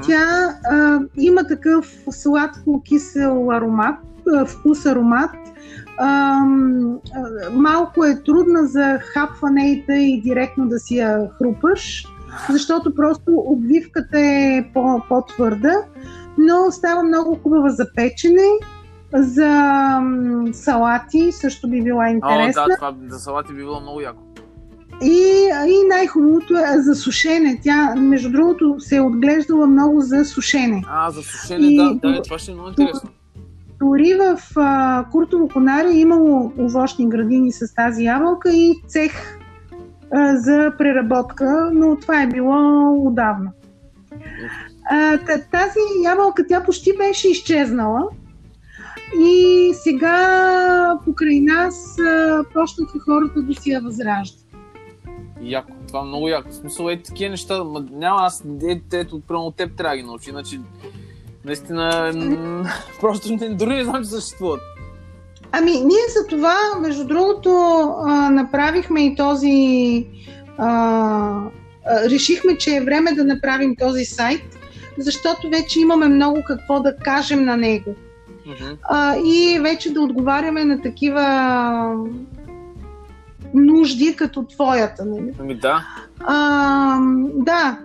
Тя а, има такъв сладко-кисел аромат, вкус аромат. А, малко е трудна за хапването и директно да си я хрупаш, защото просто обвивката е по- по-твърда, но става много хубава за печене, за салати също би била О, интересна. да, това за салати би било много яко. И, и най-хубавото е за сушене. Тя, между другото, се е отглеждала много за сушене. А, за сушене, И- да, да, това ще е много интересно. Дори в а, Куртово Конаре е имало овощни градини с тази ябълка и цех а, за преработка, но това е било отдавна. А, та- тази ябълка тя почти беше изчезнала и сега покрай нас почнаха хората да си я възраждат. Яко, това е много яко. В смисъл, е такива неща, ма, няма аз, е, ето, прямо от теб трябва да ги научи, иначе наистина, м, просто не, дори не знам, че съществуват. Ами, ние за това, между другото, а, направихме и този. А, а, решихме, че е време да направим този сайт, защото вече имаме много какво да кажем на него. Мгм. А, и вече да отговаряме на такива нужди, като твоята. Нали? Ами да, А, да,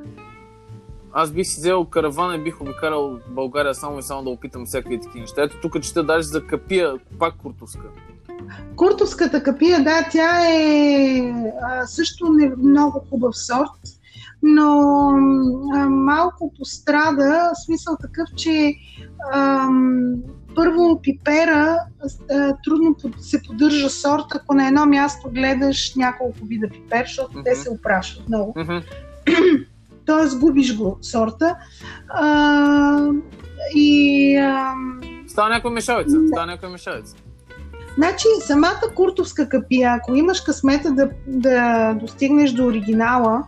аз бих си взел караван и бих обикалял България само и само да опитам всякакви такива неща. Ето тук чета даже за капия, пак куртовска. Куртовската капия, да, тя е а, също не много хубав сорт, но а, малко пострада, смисъл такъв, че ам, първо пипера а, трудно се поддържа сорт, ако на едно място гледаш няколко вида пипер, защото те Мгм. се опрашват много. Мгм. Тоест губиш го сорта. А, и ам, Става някоя мешавица, Да. става някоя мешавица. Значи, самата куртовска капия, ако имаш късмета да, да достигнеш до оригинала,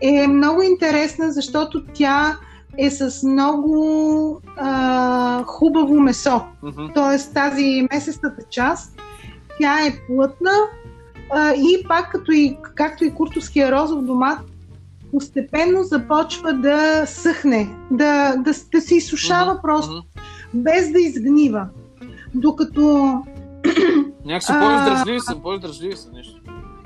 е много интересна, защото тя е с много а, хубаво месо. Мгм. Тоест тази месестата част, тя е плътна а, и пак като и, както и куртовския розов домат, постепенно започва да съхне, да, да, да се изсушава Мгм. просто, без да изгнива. Докато Някакси по-издържливи са, по-издържливи са нещо.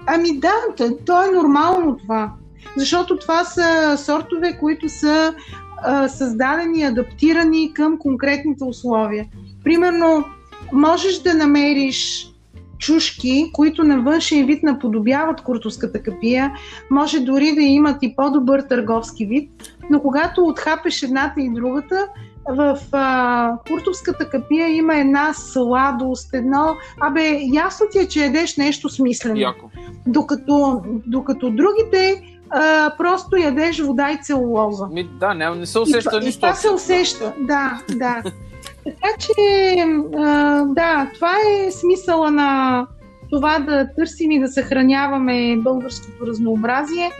Ами да, то, то е нормално това. Защото това са сортове, които са а, създадени, адаптирани към конкретните условия. Примерно, можеш да намериш чушки, които на външен вид наподобяват куртовската капия, може дори да имат и по-добър търговски вид, но когато отхапеш едната и другата, в а, куртовската капия има една сладост, едно... Абе, ясно ти е, че ядеш нещо смислено. Яко. Докато, докато другите а, просто ядеш вода и целулоза. Ми, да, няма, не се И усеща и нищо. това се усеща, да, да. Така че, а, да, това е смисъла на това да търсим и да съхраняваме българското разнообразие,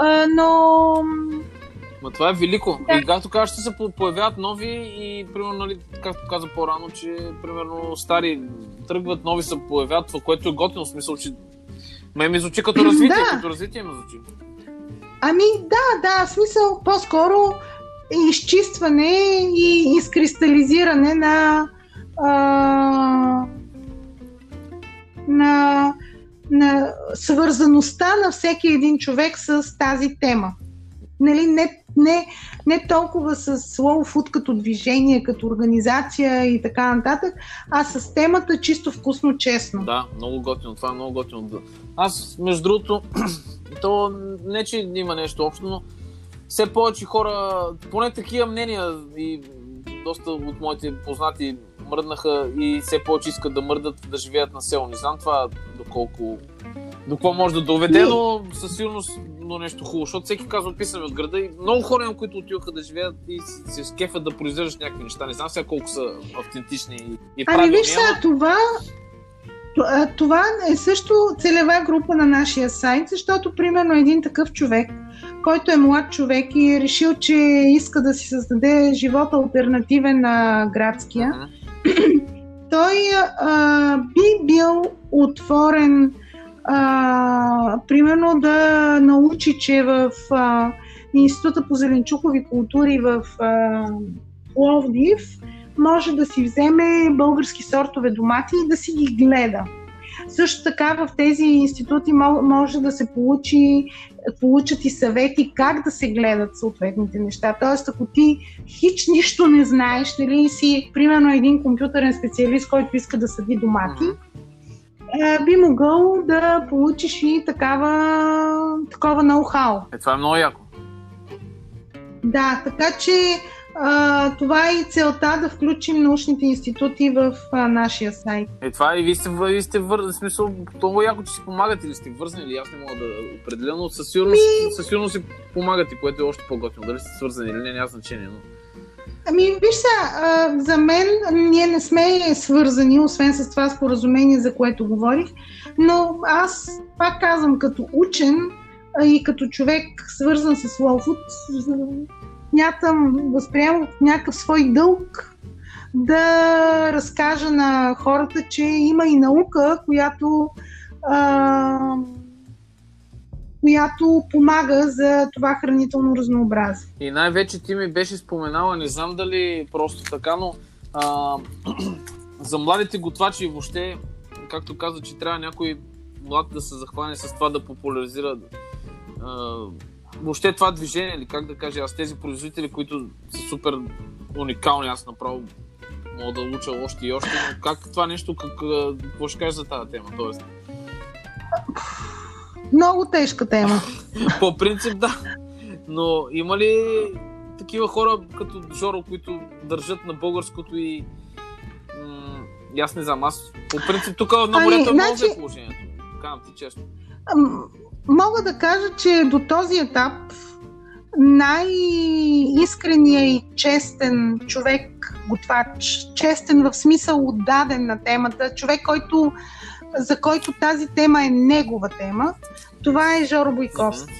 а, но Ма това е велико. Да. И както кажа, ще се по- появяват нови и, примерно, нали, както каза по-рано, че, примерно, стари тръгват, нови се появяват, което е готино, в смисъл, че ме ми звучи като развитие, Да. като развитие ме звучи. Ами да, да, смисъл по-скоро изчистване и изкристализиране на а, на, на свързаността на всеки един човек с тази тема. Нали, не, не, не толкова с slow food като движение, като организация и така нататък, а с темата чисто вкусно честно. Да, много готино, това е много готино. Аз, между другото, то не, че има нещо общо, но все повече хора, поне такива мнения и доста от моите познати мръднаха и все повече искат да мърдат, да живеят на село. Не знам това доколко до какво може да доведе, но със сигурност до нещо хубаво, защото всеки казва писаме от града и много хора имам, които отиваха да живеят и се, скефят да произвеждаш някакви неща. Не знам сега колко са автентични и, и Ами виж сега, това, това е също целева група на нашия сайт, защото примерно един такъв човек, който е млад човек и е решил, че иска да си създаде живот альтернативен на градския, Мгм. той а, би бил отворен а, примерно да научи, че в а, Института по зеленчукови култури в а, Пловдив може да си вземе български сортове домати и да си ги гледа. Също така в тези институти мо- може да се получи, получат и съвети как да се гледат съответните неща. Тоест, ако ти хич нищо не знаеш, нали си, примерно, един компютърен специалист, който иска да съди домати, Би могъл да получиш и такава, такова ноу-хау. Е, това е много яко. Да, така че а, това е и целта да включим научните институти в а, нашия сайт. Е, това и вие сте, вие сте вър... в смисъл, много яко, че си помагате или сте вързани, или аз не мога да определя, но със сигурност, със сигурност си помагате, което е още по-готино. Дали сте свързани или не, няма значение. Но... Ами, виж а, за мен ние не сме свързани, освен с това споразумение, за което говорих, но аз пак казвам, като учен и като човек свързан с Лоуфуд, смятам, възприемам някакъв свой дълг да разкажа на хората, че има и наука, която а, която помага за това хранително разнообразие. И най-вече ти ми беше споменала, не знам дали просто така, но а, за младите готвачи въобще, както каза, че трябва някой млад да се захване с това да популяризира а, въобще това движение, или как да кажа, аз тези производители, които са супер уникални, аз направо мога да уча още и още, но как това нещо, как, какво ще кажеш за тази тема? Тоест, Много тежка тема. По принцип да. Но има ли такива хора като Жоро, които държат на българското и... М- аз не знам, аз по принцип тук на Ами, морето е много значи- зле положението. Казвам ти честно. Мога да кажа, че до този етап най-искреният и честен човек, готвач, честен в смисъл отдаден на темата, човек, който, за който тази тема е негова тема, това е Жоро Бойковски.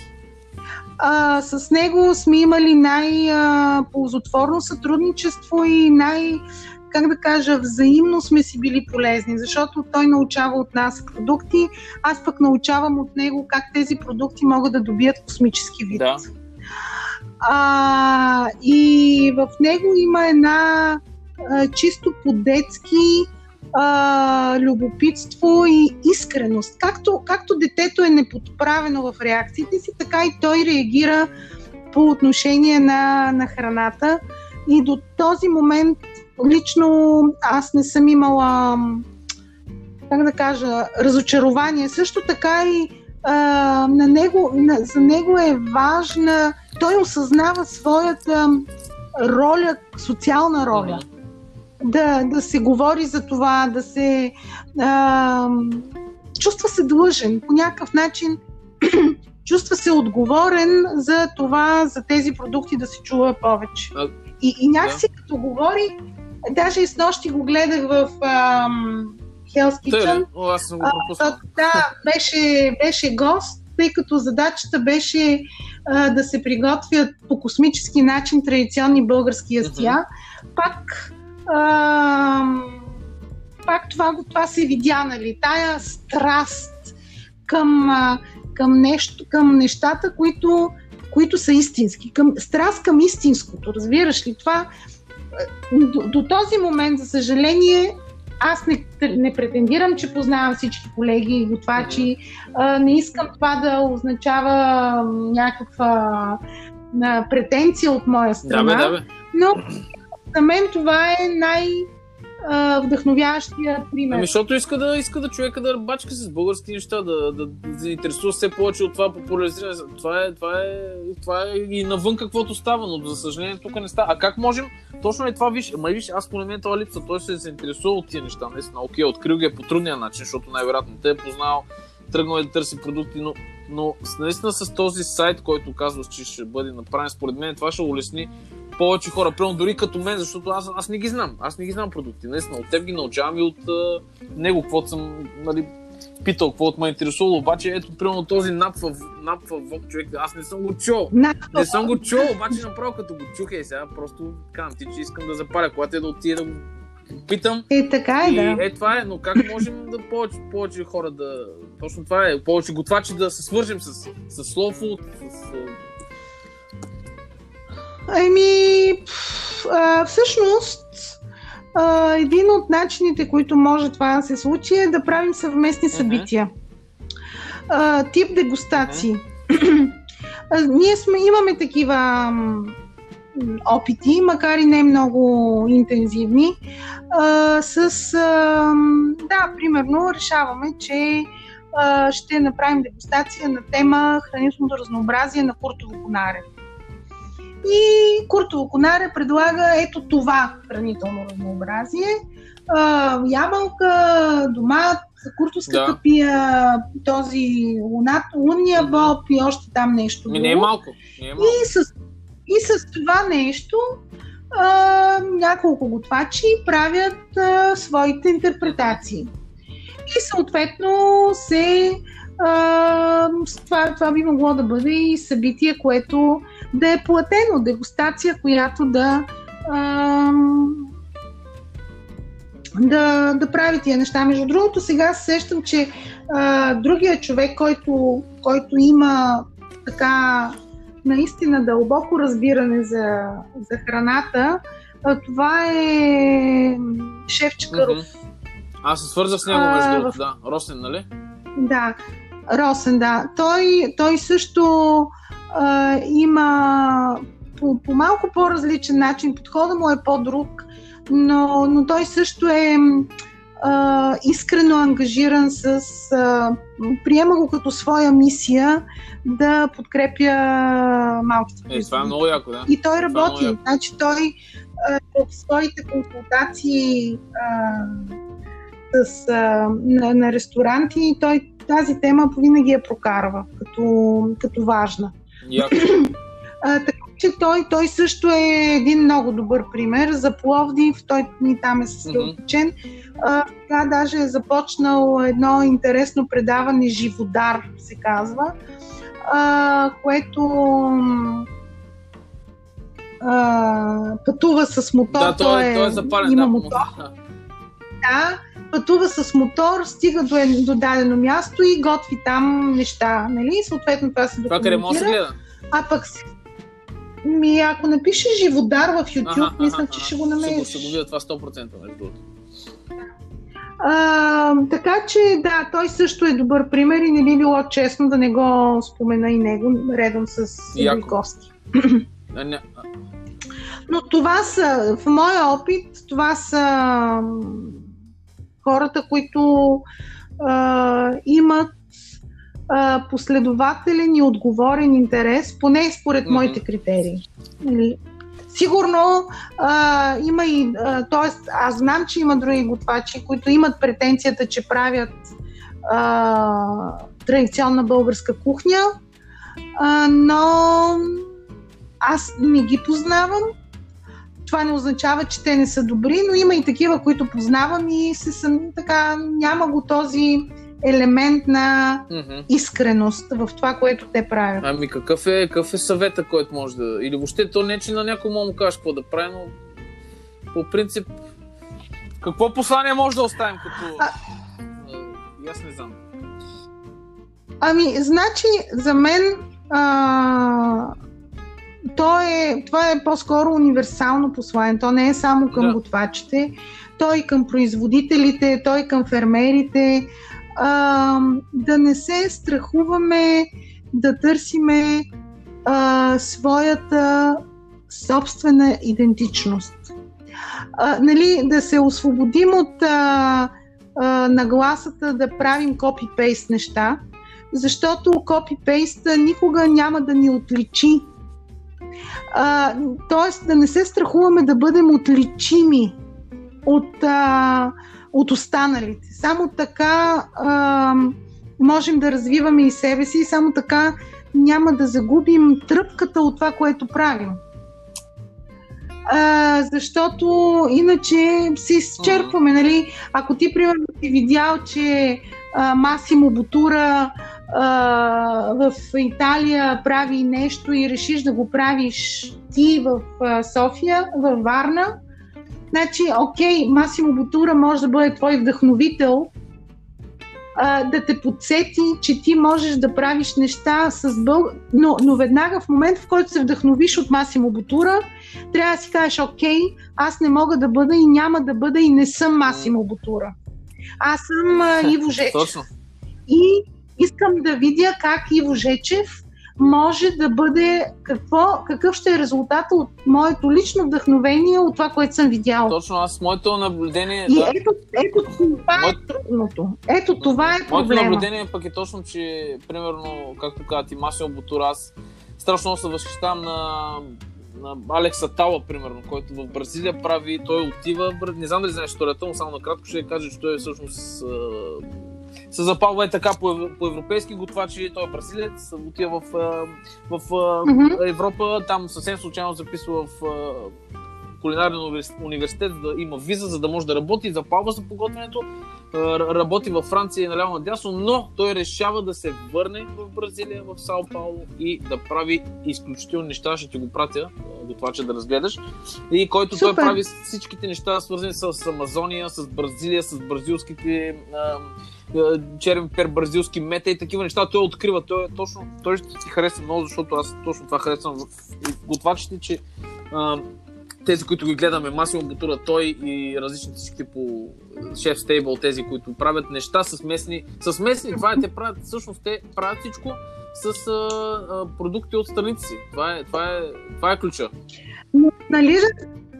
А, с него сме имали най-ползотворно сътрудничество и най- как да кажа, взаимно сме си били полезни, защото той научава от нас продукти, аз пък научавам от него как тези продукти могат да добият космически вид. Да. А, и в него има една а, чисто по-детски а, любопитство и искреност. Както, както детето е неподправено в реакциите си, така и той реагира по отношение на, на храната. И до този момент лично аз не съм имала, как да кажа, разочарование. Също така и а, на него, на, за него е важна, той осъзнава своята роля, социална роля. Да, да се говори за това, да се а, чувства се длъжен по някакъв начин чувства се отговорен за това, за тези продукти да се чува повече. А, И, и някакси да. като говори, даже и с нощи го гледах в ам, Hell's? Kitchen. О, аз съм го А, пропуснал. да, беше, беше гост, тъй като задачата беше а, да се приготвят по космически начин традиционни български ястия. Пак, а, пак това, това се видя, нали? Тая страст към, към, нещо, към нещата, които, които са истински. Към, страст към истинското, разбираш ли? Това до, до този момент, за съжаление, аз не, не претендирам, че познавам всички колеги и готвачи. А, не искам това да означава някаква а, претенция от моя Да, страна. бе, да, бе. Но за мен това е най- вдъхновяващия пример. Ами, защото иска да, иска да човека да бачка с български неща, да, да, да се все повече от това популяризиране. Това е, това е, това е и навън каквото става, но за съжаление тук не става. А как можем? Точно е това, виж, ама виж, аз по мен това липса, той се е заинтересува от тия неща, наистина. Окей, открил ги е по трудния начин, защото най-вероятно те е познал, тръгнал е да търси продукти, но, но наистина с този сайт, който казваш, че ще бъде направен, според мен това ще улесни повече хора, примерно дори като мен, защото аз, аз не ги знам. Аз не ги знам продукти. Наистина, от теб ги научавам и от а, него, каквото съм нали, питал, каквото ме е интересувало. Обаче, ето, примерно този напва, напва вок човек, аз не съм го чул. Не съм го чул, обаче направо като го чух е сега, просто казвам ти, че искам да запаля, когато е да отида да го питам. е така е, и да. е това е, но как можем да повече, повече хора да... Точно това е, повече готвачи да се свържем с, с slow food, с... Ами, а, всъщност, а, един от начините, които може това да се случи, е да правим съвместни събития. А, тип дегустации. А, Ние сме, имаме такива опити, макар и не много интензивни, а, с, а, да, примерно, решаваме, че а, ще направим дегустация на тема хранителното разнообразие на Куртово Конаре. И Куртово Конаре предлага ето това хранително разнообразие. А, ябълка, домат, куртовска Да. капия, този лунат, лунния боб и още там нещо. Ми не е малко. Не е малко. И с, и с това нещо а, няколко готвачи правят а, своите интерпретации. И съответно се а, това, това би могло да бъде и събитие, което да е платено, дегустация, която да да, да прави тия неща. Между другото, сега се сещам, че а, другия човек, който, който има така наистина дълбоко разбиране за, за храната, а, това е шеф Чакаров. Мгм. Аз се свързах с него, между другото, в- да. Росен, нали? Да, Росен, да. Той, той също а, има по, по малко по-различен начин. Подхода му е по-друг, но, но той също е а, искрено ангажиран с. А, приема го като своя мисия да подкрепя малките Е, това е много яко, да. И той е работи. яко. Значи той а, в своите консултации а, с, а, на, на ресторанти, той тази тема винаги я прокарва като, като важна. А, така че той, той също е един много добър пример за Пловдив. Той ни там е съсредоточен. Сега даже е започнал едно интересно предаване Живодар, се казва. а, което а, пътува с мотор. Да, той, е, той е запален. Има да, мотор. Да. Пътува с мотор, стига до, е- до дадено място и готви там неща. Нали? Съответно това се Това къде може да документира. гледа? А пък ми, ако напишеш живодар в YouTube, Аха, мисля, аха, че аха. ще го Ще го, намериш. ще го видя това 100% между другото. А, така че да, той също е добър пример и не би било честно да не го спомена и него, редом с не, а, Но това са, в моя опит, това са хората, които а, имат а, последователен и отговорен интерес, поне според Мгм. моите критерии. Нали? Сигурно а, има и, т.е. аз знам, че има други готвачи, които имат претенцията, че правят а, традиционна българска кухня, а, но аз не ги познавам. Това не означава, че те не са добри, но има и такива, които познавам и се съм така, няма го този елемент на искреност в това, което те правят. Ами какъв е, какъв е съвета, който може да... Или въобще то не, че на някой му кажеш какво да прави, но по принцип какво послание може да оставим като... А- А, аз не знам. Ами, значи, за мен а, то е, това е по-скоро универсално послание. То не е само към Да. готвачите, то и към производителите, то и към фермерите. А, да не се страхуваме да търсиме а, своята собствена идентичност. А, нали, да се освободим от а, а, нагласата да правим копи-пейст неща, защото копи-пейста никога няма да ни отличи. А, тоест да не се страхуваме да бъдем отличими от, а, от останалите. Само така а, можем да развиваме и себе си и само така няма да загубим тръпката от това, което правим. А, защото иначе се изчерпваме, нали? Ако ти, примерно, си видял, че Масимо Бутура в Италия прави нещо и решиш да го правиш ти в София, във Варна, значи, окей, Масимо Бутура може да бъде твой вдъхновител, да те подсети, че ти можеш да правиш неща с бъл... но, но веднага в момента, в който се вдъхновиш от Масимо Бутура, трябва да си кажеш, окей, аз не мога да бъда и няма да бъда и не съм Масимо Бутура. Аз съм Иво Жечев. Точно. И искам да видя как Иво Жечев може да бъде, какво, какъв ще е резултата от моето лично вдъхновение от това, което съм видял. Точно аз, моето наблюдение... И да, ето, ето това е Моето- трудното. Ето това е Моето проблема. наблюдение пък е точно, че примерно, както каза ти, Масио Бутура, аз страшно се възхищавам на, на Алекса Тала, примерно, който в Бразилия прави, той отива, в не знам дали знаеш историята, но само накратко ще кажа, че той е всъщност се запалва е така по, ев- по европейски готвачи, той е бразилец, отива в, в Мгм. Европа, там съвсем случайно записва в кулинарен универс- университет, за да има виза, за да може да работи, запалва се по готвенето, а, р- работи във Франция и наляво надясно, но той решава да се върне в Бразилия, в Сао Пауло и да прави изключителни неща, ще ти го пратя, а, готвача да разгледаш, и който той Супер. прави всичките неща, свързани с Амазония, с Бразилия, с бразилските черен пер, бразилски мета и такива неща. Той открива. Той, е точно, той ще ти хареса много, защото аз точно това харесвам в в готвачите, че а, тези, които ги гледаме, Масимо Бутура, той и различните всички по шеф стейбъл, тези, които правят неща с местни, с местни, това е, те правят, всъщност те правят всичко с а, а, продукти от страните си. Това е, това е, това е ключа. Но, нали,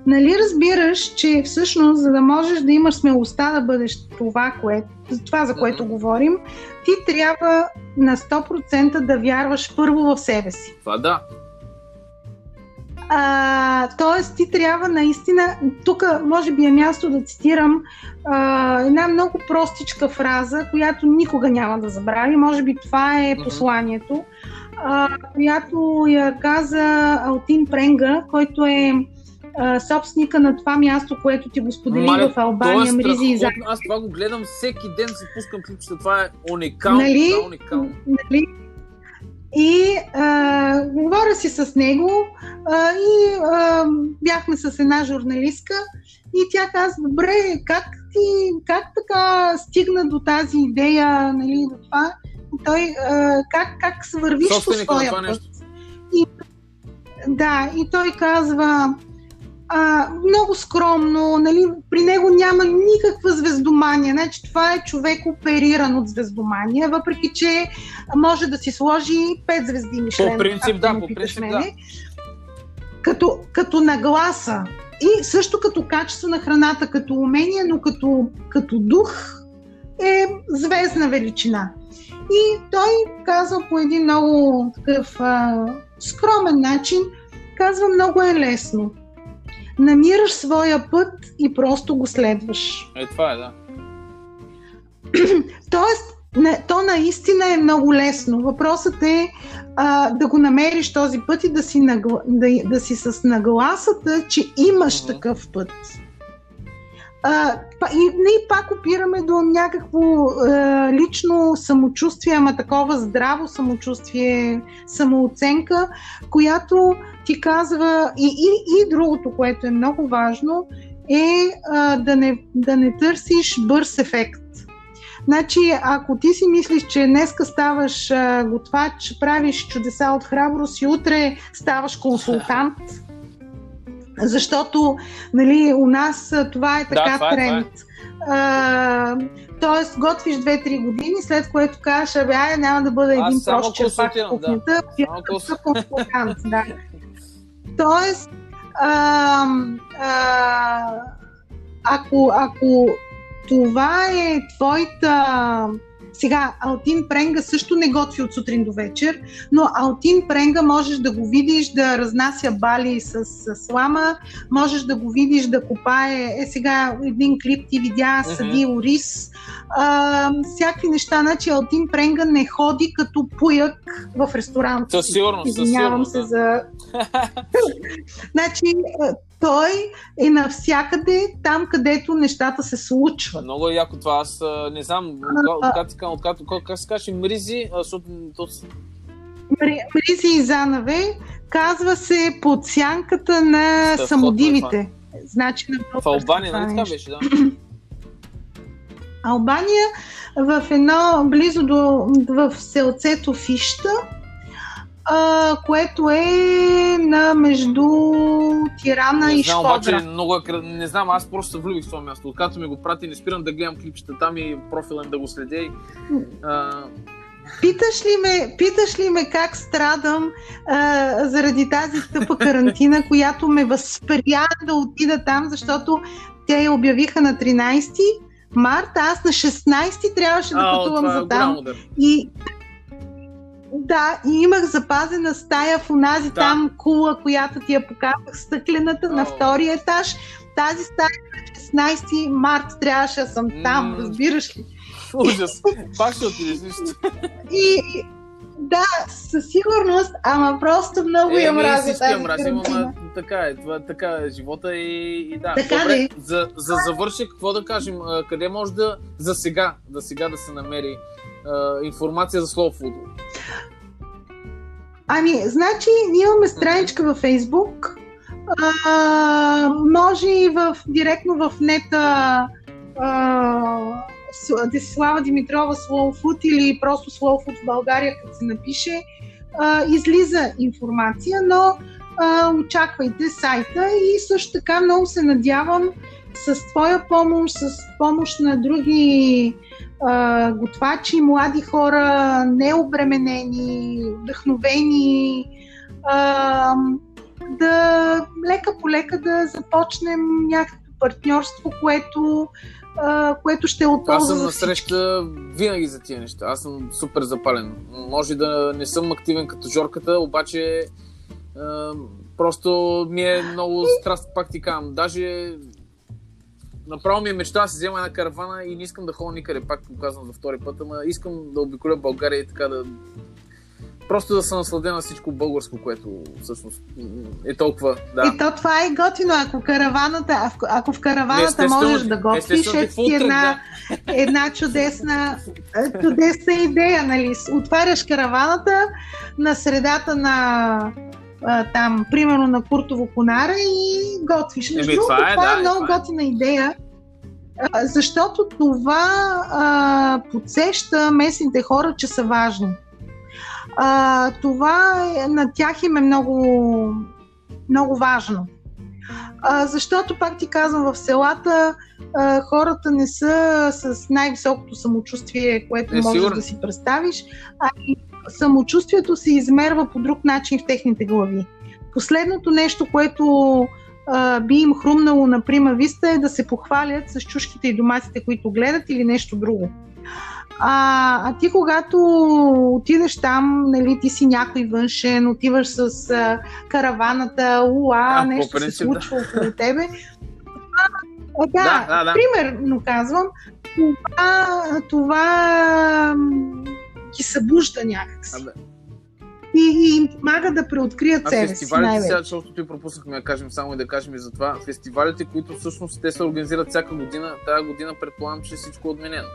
нали разбираш, че всъщност, за да можеш да имаш смелостта да бъдеш това, което, това за което Мгм. говорим, ти трябва на 100% да вярваш първо в себе си. Това да. А, тоест, ти трябва наистина, тук може би е място да цитирам а, една много простичка фраза, която никога няма да забрави. Може би това е посланието, а, която я каза Алтин Пренга, който е собственика на това място, което ти го сподели Маля, в Албания, е Мризи и. Аз това го гледам всеки ден, се пускам клипчета. Това е уникално. Нали? Това е уникално. Нали? И а, говоря си с него а, и а, бяхме с една журналистка и тя каза, добре, как ти, как така стигна до тази идея, нали, до това? И той, а, как, как свървиш по своя път? И, да, и той казва, а, много скромно, нали, при него няма никаква звездомания. Значи, това е човек опериран от звездомания, въпреки че може да си сложи 5 звезди Мишлен. По принцип, да, по принцип, да. Като, като нагласа и също като качество на храната, като умение, но като, като дух е звездна величина. И той казва по един много такъв а, скромен начин, казва много е лесно намираш своя път и просто го следваш. Е, това е, да. Тоест, не, то наистина е много лесно. Въпросът е а, да го намериш този път и да си, нагла, да, да си с нагласата, че имаш uh-huh. такъв път. А, и ние пак опираме до някакво а, лично самочувствие, ама такова здраво самочувствие, самооценка, която ти казва и, и, и другото, което е много важно, е а, да, не, да не търсиш бърз ефект. Значи, ако ти си мислиш, че днеска ставаш а, готвач, правиш чудеса от храброст и утре ставаш консултант, защото нали, у нас това е така да, това е, тренд. Това е. тоест, готвиш 2-3 години, след което кажеш, абе, ай, няма да бъда един прост черпак в кухнята, да. консултант. Да. Тоест, а, а, ако, ако това е твоята сега, Алтин Пренга също не готви от сутрин до вечер, но Алтин Пренга можеш да го видиш да разнася бали с, с слама, можеш да го видиш да копае. Е, сега един клип ти видя съди ориз. А, всякакви неща. Значи Алтин Пренга не ходи като пуяк в ресторант. Със сигурност. Извинявам се да. за... значи, той е навсякъде там, където нещата се случват. Много е яко това. Аз не знам, как се каже, мризи, защото... Мризи и Занаве казва се под сянката на Стъв, самодивите. Значи на В Албания, нали така беше, да? Албания в едно, близо до, в селцето Фища, а, което е на между Тирана не и знам, Шкодра. Обаче, много е, не знам, аз просто се влюбих в това място. Откакто ми го прати, не спирам да гледам клипчета там и профилен да го следя. И, а... Питаш ли, ме, питаш ли ме как страдам а, заради тази тъпа карантина, която ме възпря да отида там, защото те я обявиха на 13 марта, аз на 16 трябваше да пътувам е за там. И да, и имах запазена стая в онази да. там кула, която ти я показах, стъклената oh. на втория етаж. Тази стая на 16 март трябваше да съм там, mm. разбираш ли? Ужас. Пак ще отидеш нищо. И, да, със сигурност, ама просто много е, я мразя тази я мразим, ама така е, това, така е живота и, и да. Така Добре, за, за завърши, какво да кажем, къде може да, за сега, да сега да се намери а, информация за Slow Food? Ами, значи, ние имаме страничка във Фейсбук. А, може и в, директно в нета Десислава Димитрова Slow Food или просто Slow Food в България, като се напише, а, излиза информация, но а, очаквайте сайта и също така много се надявам с твоя помощ, с помощ на други а, готвачи, млади хора, необременени, вдъхновени, а, да лека по лека да започнем някакво партньорство, което, а, което ще е от полза Аз съм на среща винаги за тия неща. Аз съм супер запален. Може да не съм активен като Жорката, обаче а, просто ми е много страст, пак ти казвам. Даже Направо ми е мечта да си взема една каравана и не искам да ходя никъде, пак го казвам за втори път, ама искам да обиколя България и така да, Просто да се насладя на всичко българско, което всъщност е толкова. Да. И то това е готино. Ако караваната, ако в караваната можеш да готвиш, е ти една, да. една чудесна, чудесна идея, нали? Отваряш караваната на средата на там, примерно на Куртово Конара и готвиш. Между другото, това, е, това да, е много това е. готина идея, защото това а, подсеща местните хора, че са важни. А, това е, на тях им е много, много важно. А, защото, пак ти казвам, в селата а, хората не са с най-високото самочувствие, което е, можеш сигурно. да си представиш, а и самочувствието се измерва по друг начин в техните глави. Последното нещо, което а, би им хрумнало на прима виста е да се похвалят с чушките и доматите, които гледат или нещо друго. А, а ти когато отидеш там, нали, ти си някой външен, отиваш с а, караваната, уа, а, нещо принцип, се случва да. около тебе. А, да, да, да, да, примерно казвам, това, това ги събужда някакси. Абе. И, и им помага да преоткрият а себе си най сега, защото ти пропуснахме да кажем само и да кажем и за това, фестивалите, които всъщност те се организират всяка година, тази година предполагам, че всичко е отменено.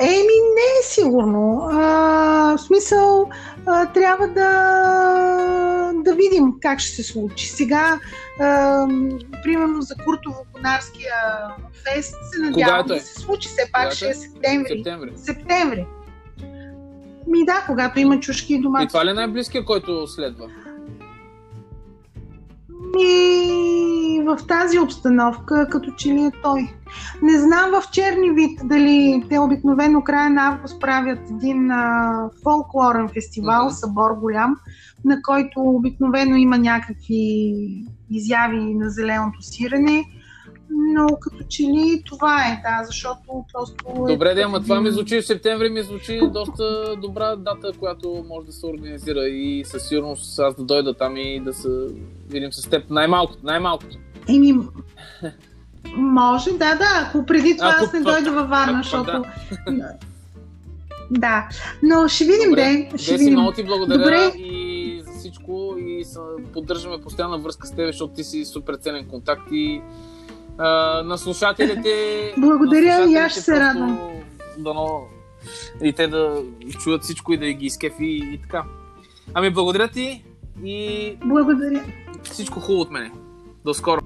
Еми, не е сигурно. А, в смисъл, а, трябва да, да видим как ще се случи. Сега, а, примерно за Куртово-Конарския фест, се надявам е? да се случи. Все пак ще е, е септември. Септември. септември. Ми да, когато има чушки и домати. И това ли е най-близкия, който следва? Ми, в тази обстановка, като че ли е той. Не знам в черни вид дали те обикновено края на август правят един а, фолклорен фестивал, mm-hmm. събор голям, на който обикновено има някакви изяви на зеленото сирене но като че ли това е, да, защото просто... Е Добре, да, ама това ми звучи в септември, ми звучи доста добра дата, която може да се организира и със сигурност аз да дойда там и да се видим с теб най-малкото, най-малкото. Еми, може, да, да, ако преди това ако, аз не дойда във Варна, защото... Да. да, но ще видим, Добре. де. Ще Деси, видим. много ти благодаря Добре. и за всичко и поддържаме постоянна връзка с теб, защото ти си супер ценен контакт и на слушателите. Благодаря и аз ще се радвам. Дано и те да чуят всичко и да ги изкефи и така. Ами благодаря ти и... Благодаря. Всичко хубаво от мене. До скоро.